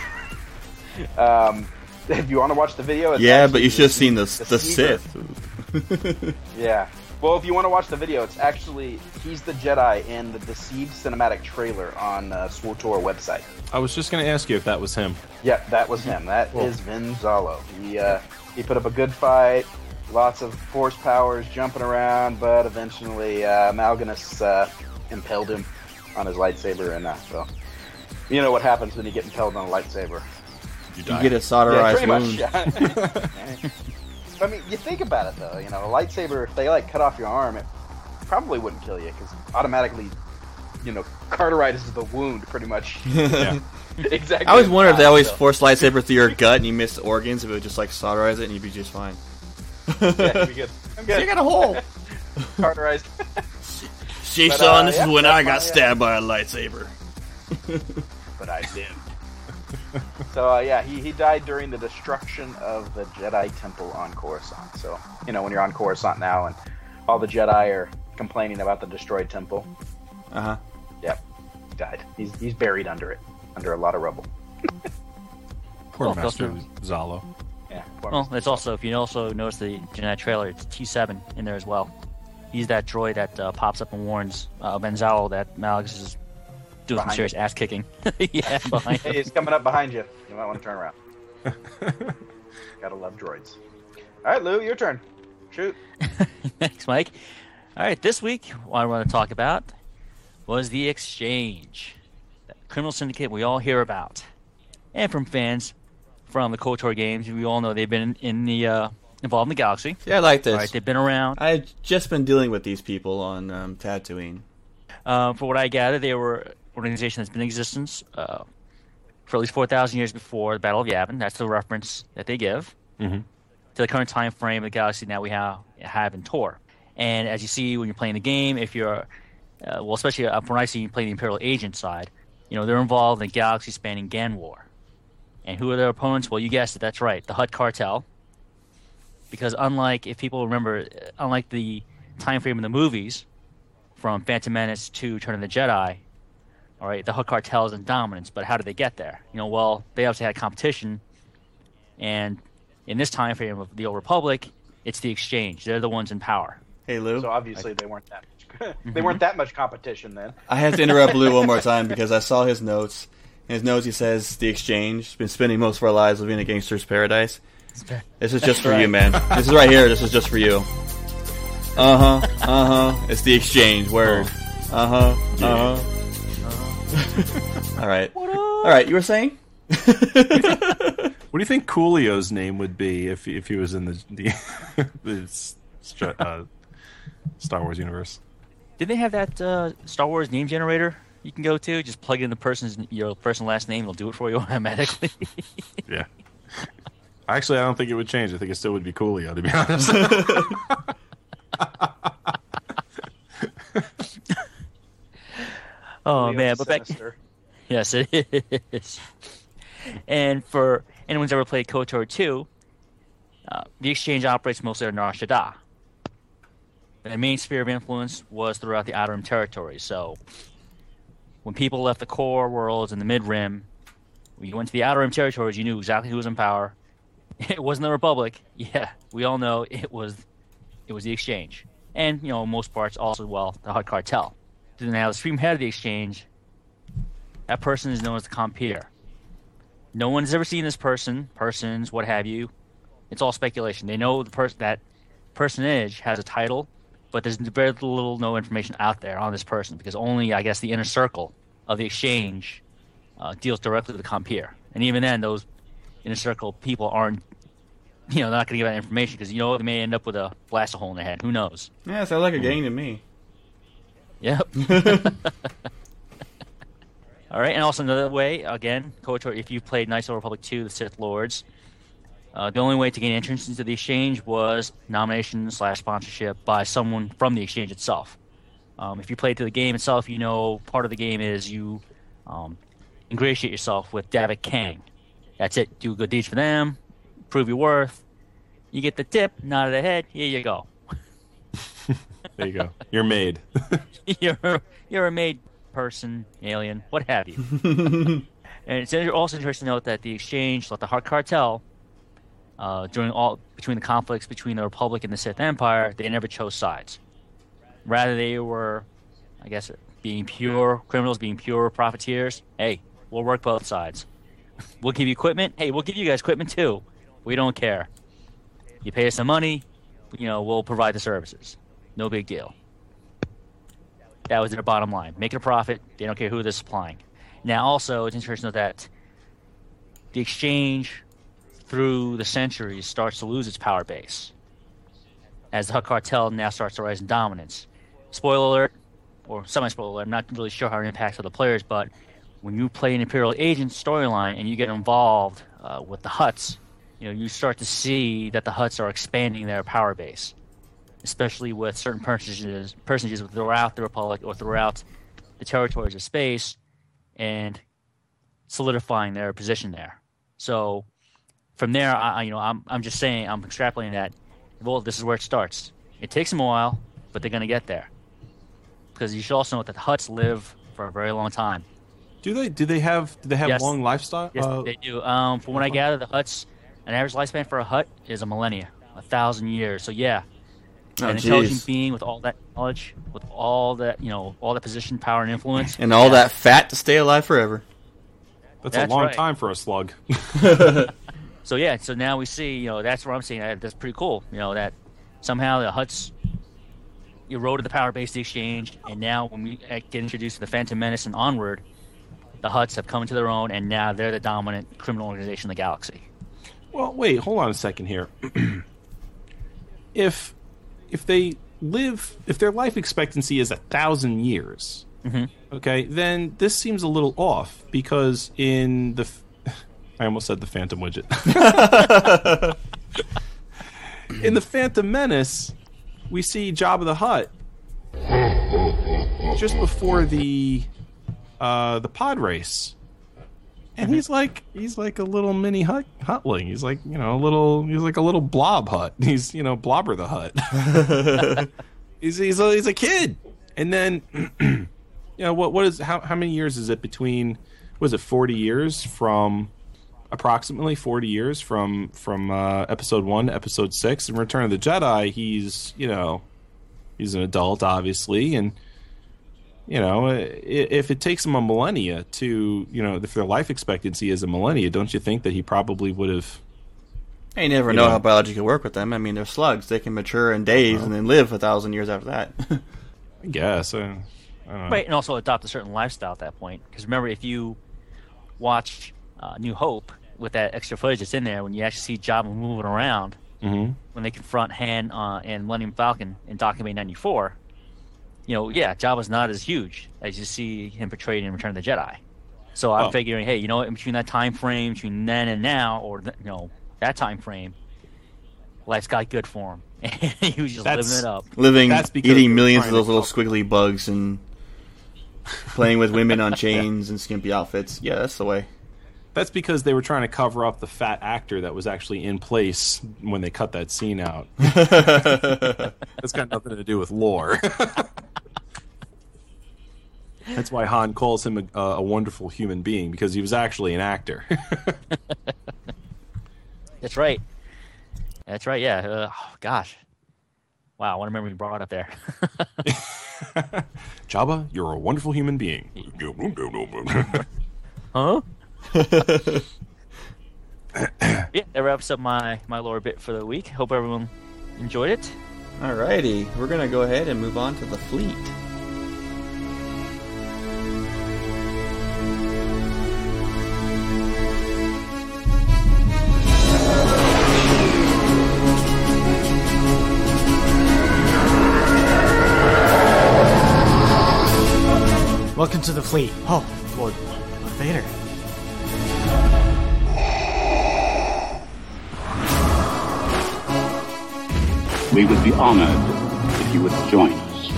um, if you want to watch the video, it's Yeah, but you should have seen the the Seeker. Sith. Yeah. Well, if you want to watch the video, it's actually he's the Jedi in the Deceived cinematic trailer on uh, SWTOR website. I was just going to ask you if that was him. Yeah, that was him. That is Cool. Ven Zallow. He uh, he put up a good fight, lots of force powers, jumping around, but eventually uh, Malganus uh, impelled him on his lightsaber, and uh, so you know what happens when you get impaled on a lightsaber. You you get a solderized yeah, wound. Much, yeah. I mean, you think about it though. You know, a lightsaber, if they like cut off your arm, it probably wouldn't kill you because automatically, you know, cauterizes the wound pretty much. Yeah. exactly. I always wonder if they always so- force lightsaber through your gut and you miss organs, if it would just like solderize it and you'd be just fine. Yeah, you'd be good. I'm good. You got a hole. carterized. See, But, son, uh, this yeah, is when I got fine, yeah. stabbed by a lightsaber. But I lived. so uh, yeah, he, he died during the destruction of the Jedi Temple on Coruscant. So you know when you're on Coruscant now and all the Jedi are complaining about the destroyed temple. Uh huh. Yep, he died. He's he's buried under it, under a lot of rubble. Poor Well, Master also- Zallow. Yeah. Well, it's also if you also notice the in that trailer, it's T7 in there as well. He's that droid that uh, pops up and warns uh, Ven Zallow that Malgus is doing some Behind serious him. ass kicking. yeah, behind Hey, him. he's coming up behind you. You might want to turn around. Gotta love droids. All right, Lou, your turn. Shoot. Thanks, Mike. All right, this week, what I want to talk about was the exchange, that criminal syndicate we all hear about, and from fans from the KOTOR games, we all know they've been in the uh, involved in the galaxy. Yeah, I like this. All right, they've been around. I've just been dealing with these people on um, Tatooine. Uh, for what I gather, they were an organization that's been in existence uh, for at least 4,000 years before the Battle of Yavin. That's the reference that they give Mm-hmm. to the current time frame of the galaxy now we have, have in Tor. And as you see when you're playing the game, if you're, uh, well, especially uh, when I see you playing the Imperial Agent side, you know, they're involved in galaxy spanning Gan War. And who are their opponents? Well, you guessed it, that's right, the Hutt Cartel. Because unlike, if people remember, uh, unlike the time frame in the movies, from Phantom Menace to Turn of the Jedi, all right, the Hutt cartels and in dominance, but how did they get there? You know, well, they obviously had competition, and in this time frame of the Old Republic, it's the Exchange. They're the ones in power. Hey, Lou. So obviously they weren't that much. they Mhm. weren't that much competition then. I have to interrupt Lou one more time because I saw his notes. In his notes, he says the exchange has been spending most of our lives living in a gangster's paradise. This is just for you, man. This is right here. This is just for you. Uh huh. Uh huh. It's the exchange word. Uh huh. Uh huh. All right. All right. You were saying? What do you think Coolio's name would be if if he was in the the, the uh, Star Wars universe? Did they have that uh, Star Wars name generator you can go to? Just plug in the person's your person last name, it'll do it for you automatically. Yeah. Actually, I don't think it would change. I think it still would be Coolio, to be honest. Oh Leo's man, but back yes, it is. and for anyone who's ever played KOTOR 2, uh, the exchange operates mostly on Nar Shaddaa. And the main sphere of influence was throughout the Outer Rim territory. So, when people left the core worlds and the Mid Rim, when you went to the Outer Rim territories, you knew exactly who was in power. It wasn't the Republic. Yeah, we all know it was. It was the Exchange, and you know, most parts also well the Hutt Cartel. Now, the supreme head of the Exchange, that person is known as the Compeer. No one's ever seen this person, persons, what have you. It's all speculation. They know the person that personage has a title, but there's very little, no information out there on this person because only, I guess, the inner circle of the exchange uh, deals directly with the Compeer. And even then, those inner circle people aren't, you know, they're not going to give out information because you know they may end up with a blaster hole in their head. Who knows? Yeah, sounds like a gang to me. Yep. All right, and also another way, again, KOTOR, if you played Knights of the Republic 2, the Sith Lords, uh, the only way to gain entrance into the exchange was nomination slash sponsorship by someone from the exchange itself. Um, if you played through the game itself, you know part of the game is you um, ingratiate yourself with Davik Kang. That's it. Do good deeds for them, prove your worth. You get the tip, nod of the head. Here you go. There you go. You're made. you're you're a made person, alien, what have you. and it's also interesting to note that the exchange, like the Hutt Cartel, uh, during all between the conflicts between the Republic and the Sith Empire, they never chose sides. Rather, they were, I guess, being pure criminals, being pure profiteers. Hey, we'll work both sides. We'll give you equipment. Hey, we'll give you guys equipment too. We don't care. You pay us some money, you know, we'll provide the services. No big deal. That was their bottom line. Make it a profit. They don't care who they're supplying. Now, also, it's interesting that the exchange through the centuries starts to lose its power base as the Hutt cartel now starts to rise in dominance. Spoiler alert, or semi spoiler alert, I'm not really sure how it impacts other players, but when you play an Imperial Agent storyline and you get involved uh, with the Hutts, you know, you start to see that the Hutts are expanding their power base, especially with certain personages, personages throughout the Republic or throughout the territories of space, and solidifying their position there. So from there, I, you know, I'm, I'm just saying, I'm extrapolating that. Well, this is where it starts. It takes them a while, but they're going to get there. Because you should also know that the Hutts live for a very long time. Do they? Do they have? Do they have Yes. long lifestyle? Yes, uh, they do. Um, from what I gather, the Hutts, an average lifespan for a Hutt is a millennia, a thousand years. So yeah, Oh, an intelligent being with all that knowledge, with all that you know, all that position, power, and influence, And all that fat to stay alive forever. That's, That's a long right. time for a slug. So yeah, so now we see, you know, that's where I'm seeing that that's pretty cool. You know, that somehow the Hutts eroded the power base of the exchange, and now when we uh, get introduced to the Phantom Menace and onward, the Hutts have come into their own, and now they're the dominant criminal organization in the galaxy. Well, wait, hold on a second here. if if they live, if their life expectancy is a thousand years, Mhm. okay, then this seems a little off because in the, I almost said the Phantom Widget. in the Phantom Menace, we see Jabba the Hutt just before the uh, the pod race. And he's like he's like a little mini hut hutling. He's like you know a little he's like a little blob hut. He's you know blobber the hut. he's he's a, he's a kid. And then you know what what is how how many years is it between? Was it forty years from approximately forty years from from uh, episode one to episode six? In Return of the Jedi, he's you know he's an adult obviously and you know, if it takes him a millennia to, you know, if their life expectancy is a millennia, don't you think that he probably would have? You never You know know. how biology can work with them. I mean, they're slugs. They can mature in days and then live a thousand years after that. I guess. Uh, I don't know. Right, and also adopt a certain lifestyle at that point. Because remember, if you watch uh, New Hope with that extra footage that's in there, when you actually see Jabba moving around, Mhm. when they confront Han uh, and Millennium Falcon in Docking Bay '94, you know, yeah, Jabba's not as huge as you see him portrayed in Return of the Jedi. So I'm Oh. figuring, hey, you know, in between that time frame, between then and now, or th- you know, that time frame, life's got good for him. he was just That's- living it up. Living, That's eating millions of those little squiggly bugs and playing with women on chains and skimpy outfits. Yeah, that's the way. That's because they were trying to cover up the fat actor that was actually in place when they cut that scene out. That's got nothing to do with lore. That's why Han calls him a, a wonderful human being because he was actually an actor. That's right. That's right. Yeah. Uh, oh, gosh. Wow. What a memory you brought up there. Jabba, you're a wonderful human being. huh? yeah, that wraps up my my lore bit for the week. Hope everyone enjoyed it. Alrighty, we're gonna go ahead and move on to the fleet. To the fleet. Oh, Lord, Lord Vader. We would be honored if you would join us.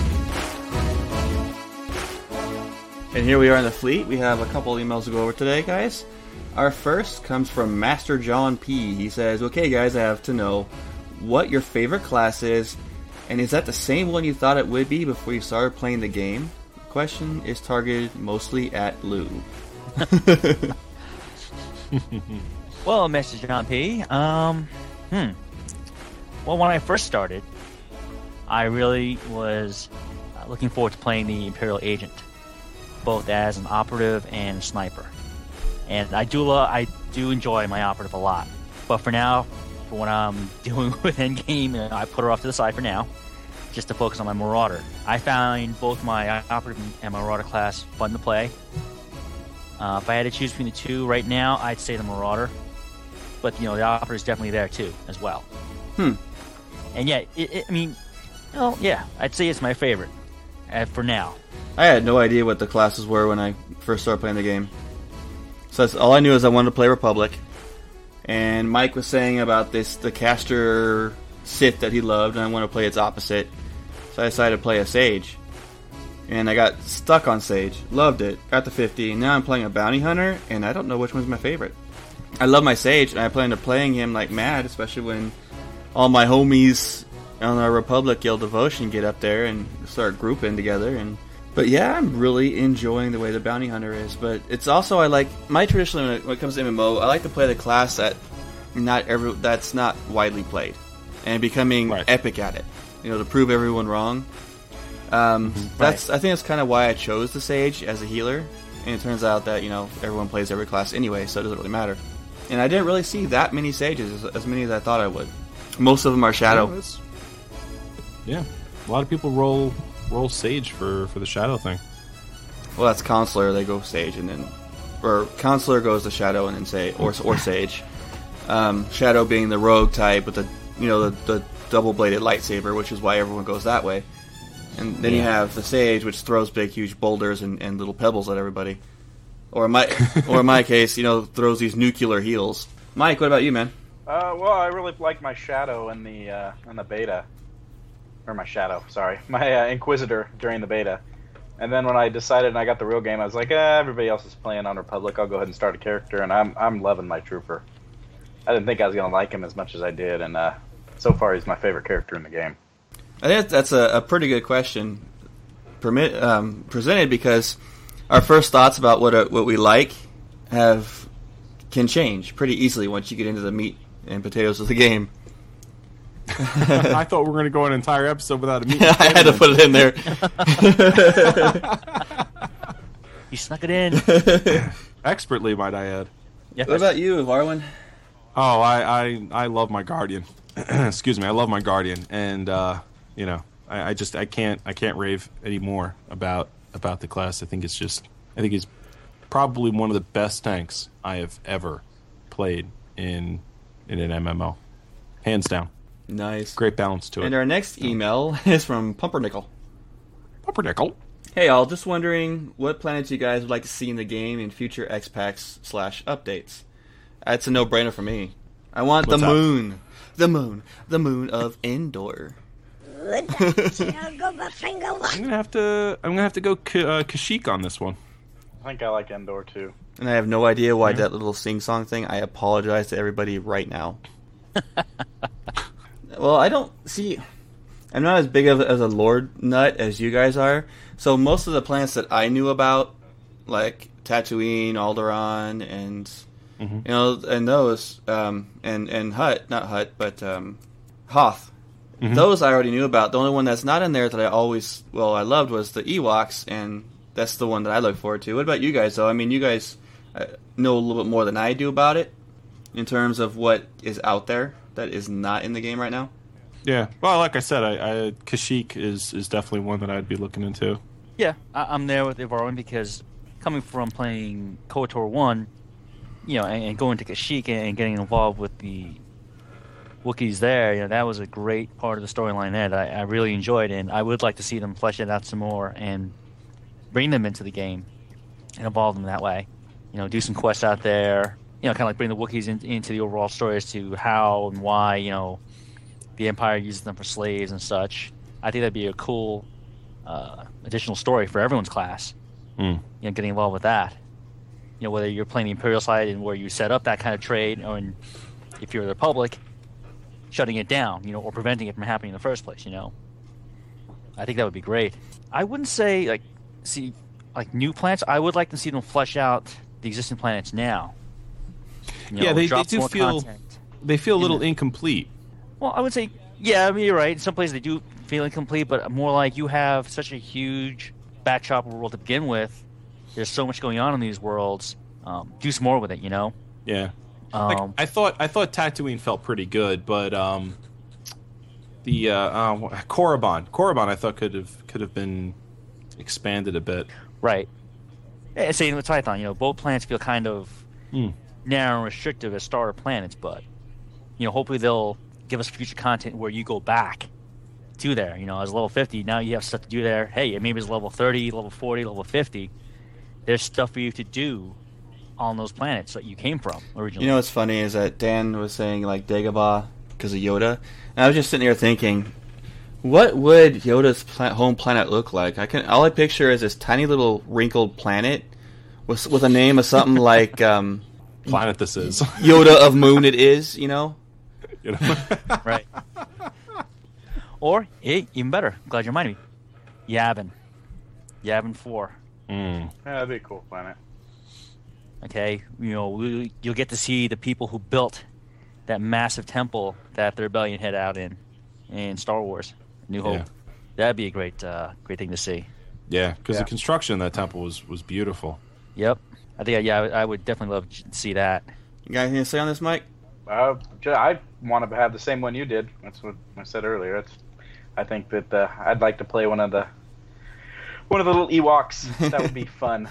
And here we are in the fleet. We have a couple emails to go over today, guys. Our first comes from Master John P. He says, Okay, guys, I have to know what your favorite class is, and is that the same one you thought it would be before you started playing the game? Question is targeted mostly at Lou. Well, Mr. John P. Um, Hmm. Well, when I first started, I really was uh, looking forward to playing the Imperial Agent, both as an operative and sniper. And I do lo- I do enjoy my operative a lot. But for now, for what I'm doing with Endgame, I put her off to the side for now, just to focus on my Marauder. I find both my operative and Marauder class fun to play. Uh, if I had to choose between the two right now, I'd say the Marauder. But you know, the operative is definitely there too, as well. Hmm. And yeah, it, it, I mean, well, yeah, I'd say it's my favorite uh, for now. I had no idea what the classes were when I first started playing the game. So that's, all I knew is I wanted to play Republic. And Mike was saying about this the caster Sith that he loved, and I want to play its opposite. So I decided to play a Sage. And I got stuck on Sage. Loved it. Got the 50. And now I'm playing a Bounty Hunter, and I don't know which one's my favorite. I love my Sage, and I plan to playing him like mad, especially when all my homies on our Republic Guild Devotion get up there and start grouping together. And but yeah, I'm really enjoying the way the Bounty Hunter is. But it's also I like my traditionally when it, when it comes to MMO, I like to play the class that not every that's not widely played, and becoming epic at it. You know, to prove everyone wrong. Um, That's I think that's kind of why I chose the Sage as a healer, and it turns out that you know everyone plays every class anyway, so it doesn't really matter. And I didn't really see that many Sages, as, as many as I thought I would. Most of them are Shadow. Yeah, Yeah, a lot of people roll roll Sage for for the Shadow thing. Well, that's Consular. They go Sage, and then or Consular goes to Shadow, and then say or or Sage. Um, Shadow being the rogue type with the you know the, the double bladed lightsaber, which is why everyone goes that way. And then you have the Sage, which throws big, huge boulders and, and little pebbles at everybody. Or in my or in my case, you know, throws these nuclear heals. Mike, what about you, man? Uh, well, I really like my shadow in the uh, in the beta, or my shadow. Sorry, my uh, Inquisitor during the beta. And then when I decided and I got the real game, I was like, eh, everybody else is playing on Republic. I'll go ahead and start a character, and I'm I'm loving my trooper. I didn't think I was gonna like him as much as I did, and uh, so far he's my favorite character in the game. I think that's a, a pretty good question permit, um, presented because our first thoughts about what uh what we like have can change pretty easily once you get into the meat and potatoes of the game. I thought we were going to go an entire episode without a meat. I had to put it in there. You snuck it in. Expertly, might I add. Yes. What about you, Varwin? Oh, I, I, I love my guardian. Excuse me, I love my guardian, and uh, you know, I, I just I can't I can't rave anymore about about the class. I think it's just I think he's probably one of the best tanks I have ever played in in an MMO, hands down. Nice, great balance to it. And our next email is from Pumpernickel. Pumpernickel. Hey, all. Just wondering what planets you guys would like to see in the game in future X packs slash updates. That's a no-brainer for me. I want What's the up? Moon, the moon, the moon of Endor. I'm gonna have to I'm gonna have to go K- uh, Kashyyyk on this one. I think I like Endor too. And I have no idea why Yeah. that little sing-song thing. I apologize to everybody right now. well, I don't see. I'm not as big of as a lord nut as you guys are. So most of the planets that I knew about, like Tatooine, Alderaan, and Mm-hmm. you know, and those, um, and and Hut, not Hut, but um, Hoth. Mhm. Those I already knew about. The only one that's not in there that I always, well, I loved was the Ewoks, and that's the one that I look forward to. What about you guys, though? I mean, you guys uh, know a little bit more than I do about it in terms of what is out there that is not in the game right now. Yeah. Well, like I said, I, I Kashyyyk is is definitely one that I'd be looking into. Yeah, I, I'm there with Evarwin because coming from playing KOTOR 1, you know, and, and going to Kashyyyk and getting involved with the Wookiees there, you know, that was a great part of the storyline there that I, I really enjoyed, and I would like to see them flesh it out some more and bring them into the game and involve them that way. You know, do some quests out there, you know, kind of like bring the Wookiees in, into the overall story as to how and why, you know, the Empire uses them for slaves and such. I think that'd be a cool uh, additional story for everyone's class. Mm. You know, getting involved with that. You know, whether you're playing the Imperial side and where you set up that kind of trade, or in, if you're the Republic, shutting it down, you know, or preventing it from happening in the first place. You know, I think that would be great. I wouldn't say like see like new planets. I would like to see them flesh out the existing planets now. You Yeah, know, they- they drop do feel- content. they feel a little incomplete. Well, I would say, yeah, I mean, you're right. In some places they do feel incomplete, but more like you have such a huge backdrop world to begin with. There's so much going on in these worlds. Um, do some more with it, you know. Yeah. Like, Um, I thought I thought Tatooine felt pretty good, but um, the uh, uh, Korriban, Korriban, I thought could have could have been expanded a bit. Right. Yeah, same with Tython. You know, both planets feel kind of Hmm. narrow and restrictive as starter planets, but you know, hopefully they'll give us future content where you go back to there. You know, as level 50, now you have stuff to do there. Hey, maybe it's level 30, level 40, level 50. There's stuff for you to do on those planets that you came from originally. You know what's funny is that Dan was saying like Dagobah because of Yoda, and I was just sitting here thinking, what would Yoda's pla- home planet look like? I can all I picture is this tiny little wrinkled planet with with a name of something like um, Planet this is Yoda of Moon. It is, you know. You know? right. Or, hey, even better. Glad you reminded me. Yavin. Yavin 4. Yeah, that'd be a cool planet. Okay, you know, we, you'll get to see the people who built that massive temple that the rebellion hid out in in Star Wars: New Hope. Yeah. That'd be a great, uh, great thing to see. Yeah, because Yeah. the construction of that temple was was beautiful. Yep, I think yeah, I would definitely love to see that. You got anything to say on this, Mike? Uh, I want to have the same one you did. That's what I said earlier. It's, I think that uh, I'd like to play one of the one of the little Ewoks. That would be fun.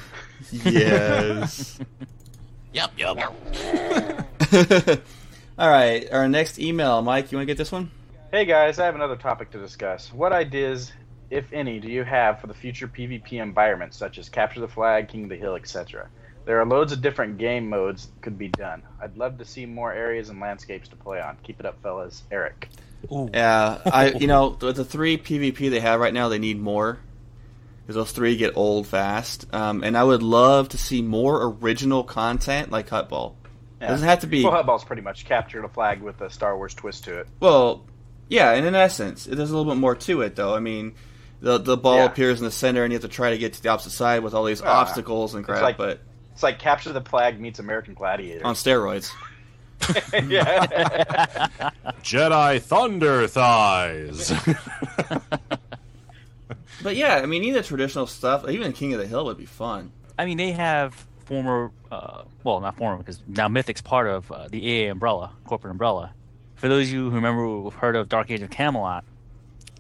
Yes. Yep, yep. All right, our next email, Mike. You want to get this one? Hey guys, I have another topic to discuss. What ideas, if any, do you have for the future PvP environments such as Capture the Flag, King of the Hill, etc.? There are loads of different game modes that could be done. I'd love to see more areas and landscapes to play on. Keep it up, fellas. Eric. Yeah, I you know the, the three PvP they have right now, they need more because those three get old fast. Um, and I would love to see more original content like Huttball. It doesn't have to be Well, Huttball's pretty much Capture the Flag with a Star Wars twist to it. well, yeah, and in essence, there's a little bit more to it though. I mean, the the ball Yeah. appears in the center, and you have to try to get to the opposite side with all these Ah, obstacles and it's crap. like- but It's like Capture the Flag meets American Gladiator. on steroids. yeah. Jedi Thunder Thighs. But yeah, I mean, either traditional stuff, even King of the Hill would be fun. I mean, they have former, uh, well, not former, because now Mythic's part of uh, the EA umbrella, corporate umbrella. For those of you who remember who've heard of Dark Age of Camelot,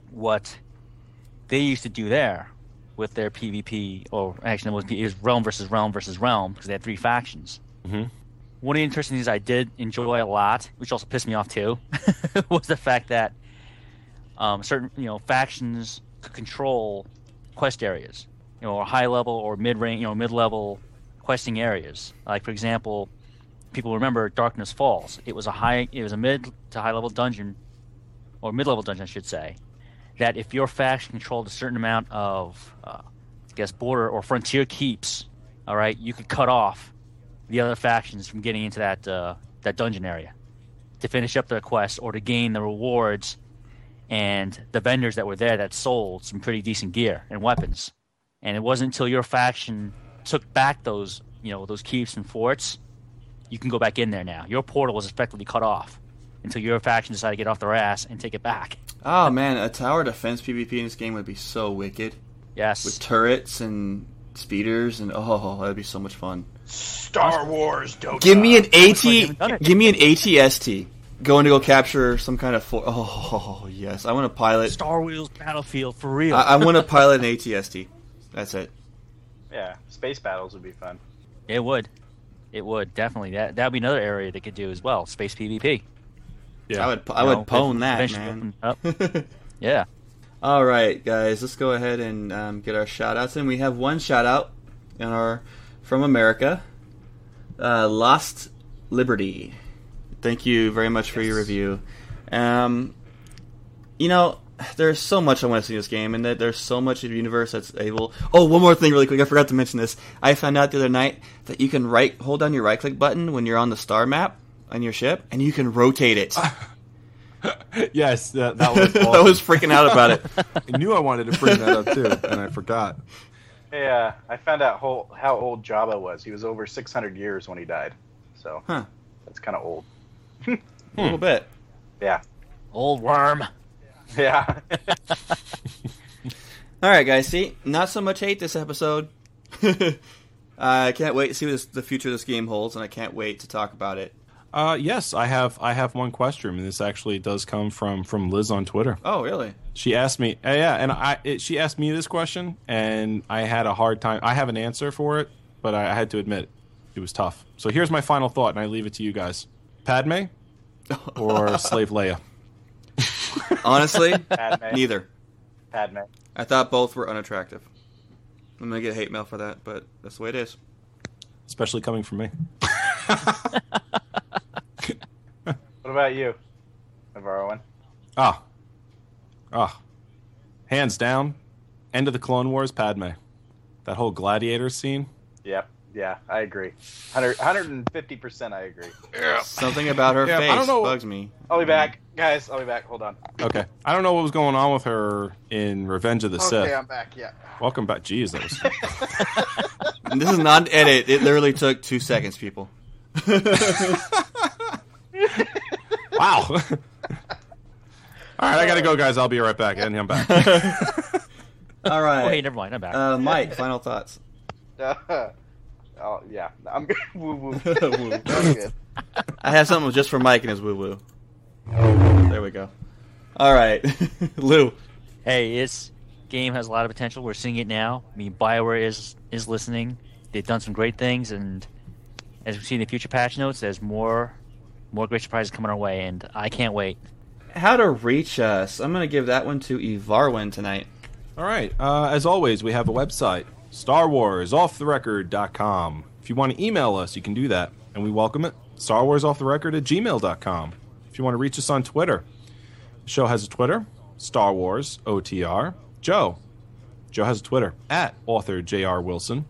what they used to do there with their PvP, or actually, it was, it was Realm versus Realm versus Realm, because they had three factions. Mhm. One of the interesting things I did enjoy a lot, which also pissed me off too, was the fact that um, certain you know factions control quest areas, you know, or high level or mid range, you know, mid level questing areas. Like for example, people remember Darkness Falls. It was a high, it was a mid to high level dungeon, or mid level dungeon, I should say. That if your faction controlled a certain amount of, uh, I guess, border or frontier keeps, all right, you could cut off the other factions from getting into that uh, that dungeon area to finish up their quest or to gain the rewards and the vendors that were there that sold some pretty decent gear and weapons. And it wasn't until your faction took back those, you know, those keeps and forts, you can go back in there now. Your portal was effectively cut off until your faction decided to get off their ass and take it back. Oh man, a tower defense PvP in this game would be so wicked. Yes. With turrets and speeders and oh, that'd be so much fun. Star Wars Dota. Give me an AT. Give me an ATST. Going to go capture some kind of. For- oh yes, I want to pilot. Star Wars Battlefield for real. I, I want to pilot an ATST. That's it. Yeah, space battles would be fun. It would. It would definitely. That that would be another area they could do as well. Space PvP. Yeah, I would. I You would know, pwn that man. up. yeah. All right, guys, let's go ahead and um, get our shout outs in. We have one shout out in our from America, uh, Lost Liberty. Thank you very much for your review. Um, you know, there's so much I want to see in this game, and that there's so much of the universe that's able. Oh, one more thing, really quick. I forgot to mention this. I found out the other night that you can right hold down your right click button when you're on the star map on your ship, and you can rotate it. yes, that, that was. I was freaking out about it. I knew I wanted to bring that up too, and I forgot. Hey, uh, I found out how, how old Jabba was. He was over 600 years when he died. So Huh. that's kind of old. A little bit. Yeah. Old worm. Yeah. All right, guys. See, not so much hate this episode. I can't wait to see what this, the future of this game holds, and I can't wait to talk about it. Uh, yes, I have. I have one question, and this actually does come from from Liz on Twitter. Oh, really? She asked me, uh, yeah, and I it, she asked me this question, and I had a hard time. I have an answer for it, but I, I had to admit it was tough. So here's my final thought, and I leave it to you guys: Padme or Slave Leia? Honestly, Padme. neither. Padme. I thought both were unattractive. I'm gonna get hate mail for that, but that's the way it is. Especially coming from me. What about you, Navarroan? Ah, ah, hands down, end of the Clone Wars, Padme. That whole gladiator scene. Yep. Yeah, I agree. 100, 150% I agree. Something about her Yeah, I face don't know- bugs me. I'll be back. Guys, I'll be back. Hold on. Okay, I don't know what was going on with her in Revenge of the Sith. Okay, I'm back. Yeah. Welcome back. Jeez, that was. This is not edit. It literally took two seconds, people. wow. All right, I gotta go, guys. I'll be right back, and I'm back. All right. Oh, hey, never mind. I'm back. Uh, Mike, final thoughts. Oh, yeah. I'm good. Woo woo. Woo. I'm good. I have something just for Mike and his woo woo. There we go. All right, Lou. Hey, this game has a lot of potential. We're seeing it now. I mean, Bioware is is listening. They've done some great things, and as we see in the future patch notes, there's more more great surprises coming our way, and I can't wait. How to reach us? I'm gonna give that one to Evarwin tonight. All right. Uh, as always, we have a website, StarWarsOffTheRecord.com. If you want to email us, you can do that, and we welcome it. StarWarsOffTheRecord at gmail.com. If you want to reach us on Twitter, the show has a Twitter, Star Wars OTR. Joe. Joe has a Twitter, at author J.R. Wilson.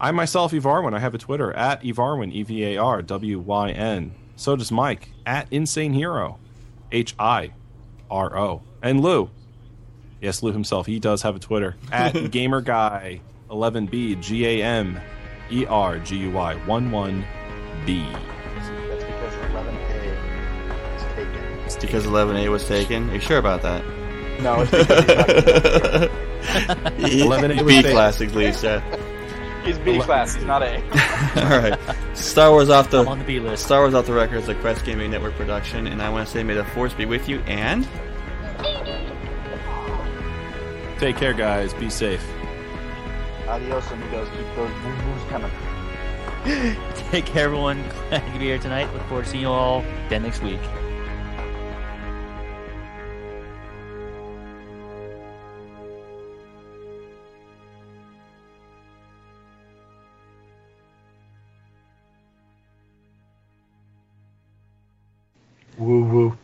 I myself, Evarwin, I have a Twitter, at Evarwin, E V A R W Y N. So does Mike, at Insane Hiro, H I R O. And Lou, Yes, Lou himself. He does have a Twitter at GamerGuy11B G A M E R G U Y 11 B. That's because 11A is taken. It's because 11A was taken. Are you sure about that? No, it's because he's 11A was B taken. class, at least. Yeah. He's B class. He's not A. All right. Star Wars off the, I'm on the B list. Star Wars off the record is a Quest Gaming Network production, and I want to say, may the force be with you. And Take care, guys. Be safe. Adios, amigos. Keep those boom booms coming. Take care, everyone. Glad to be here tonight. Look forward to seeing you all again next week. Woo woo.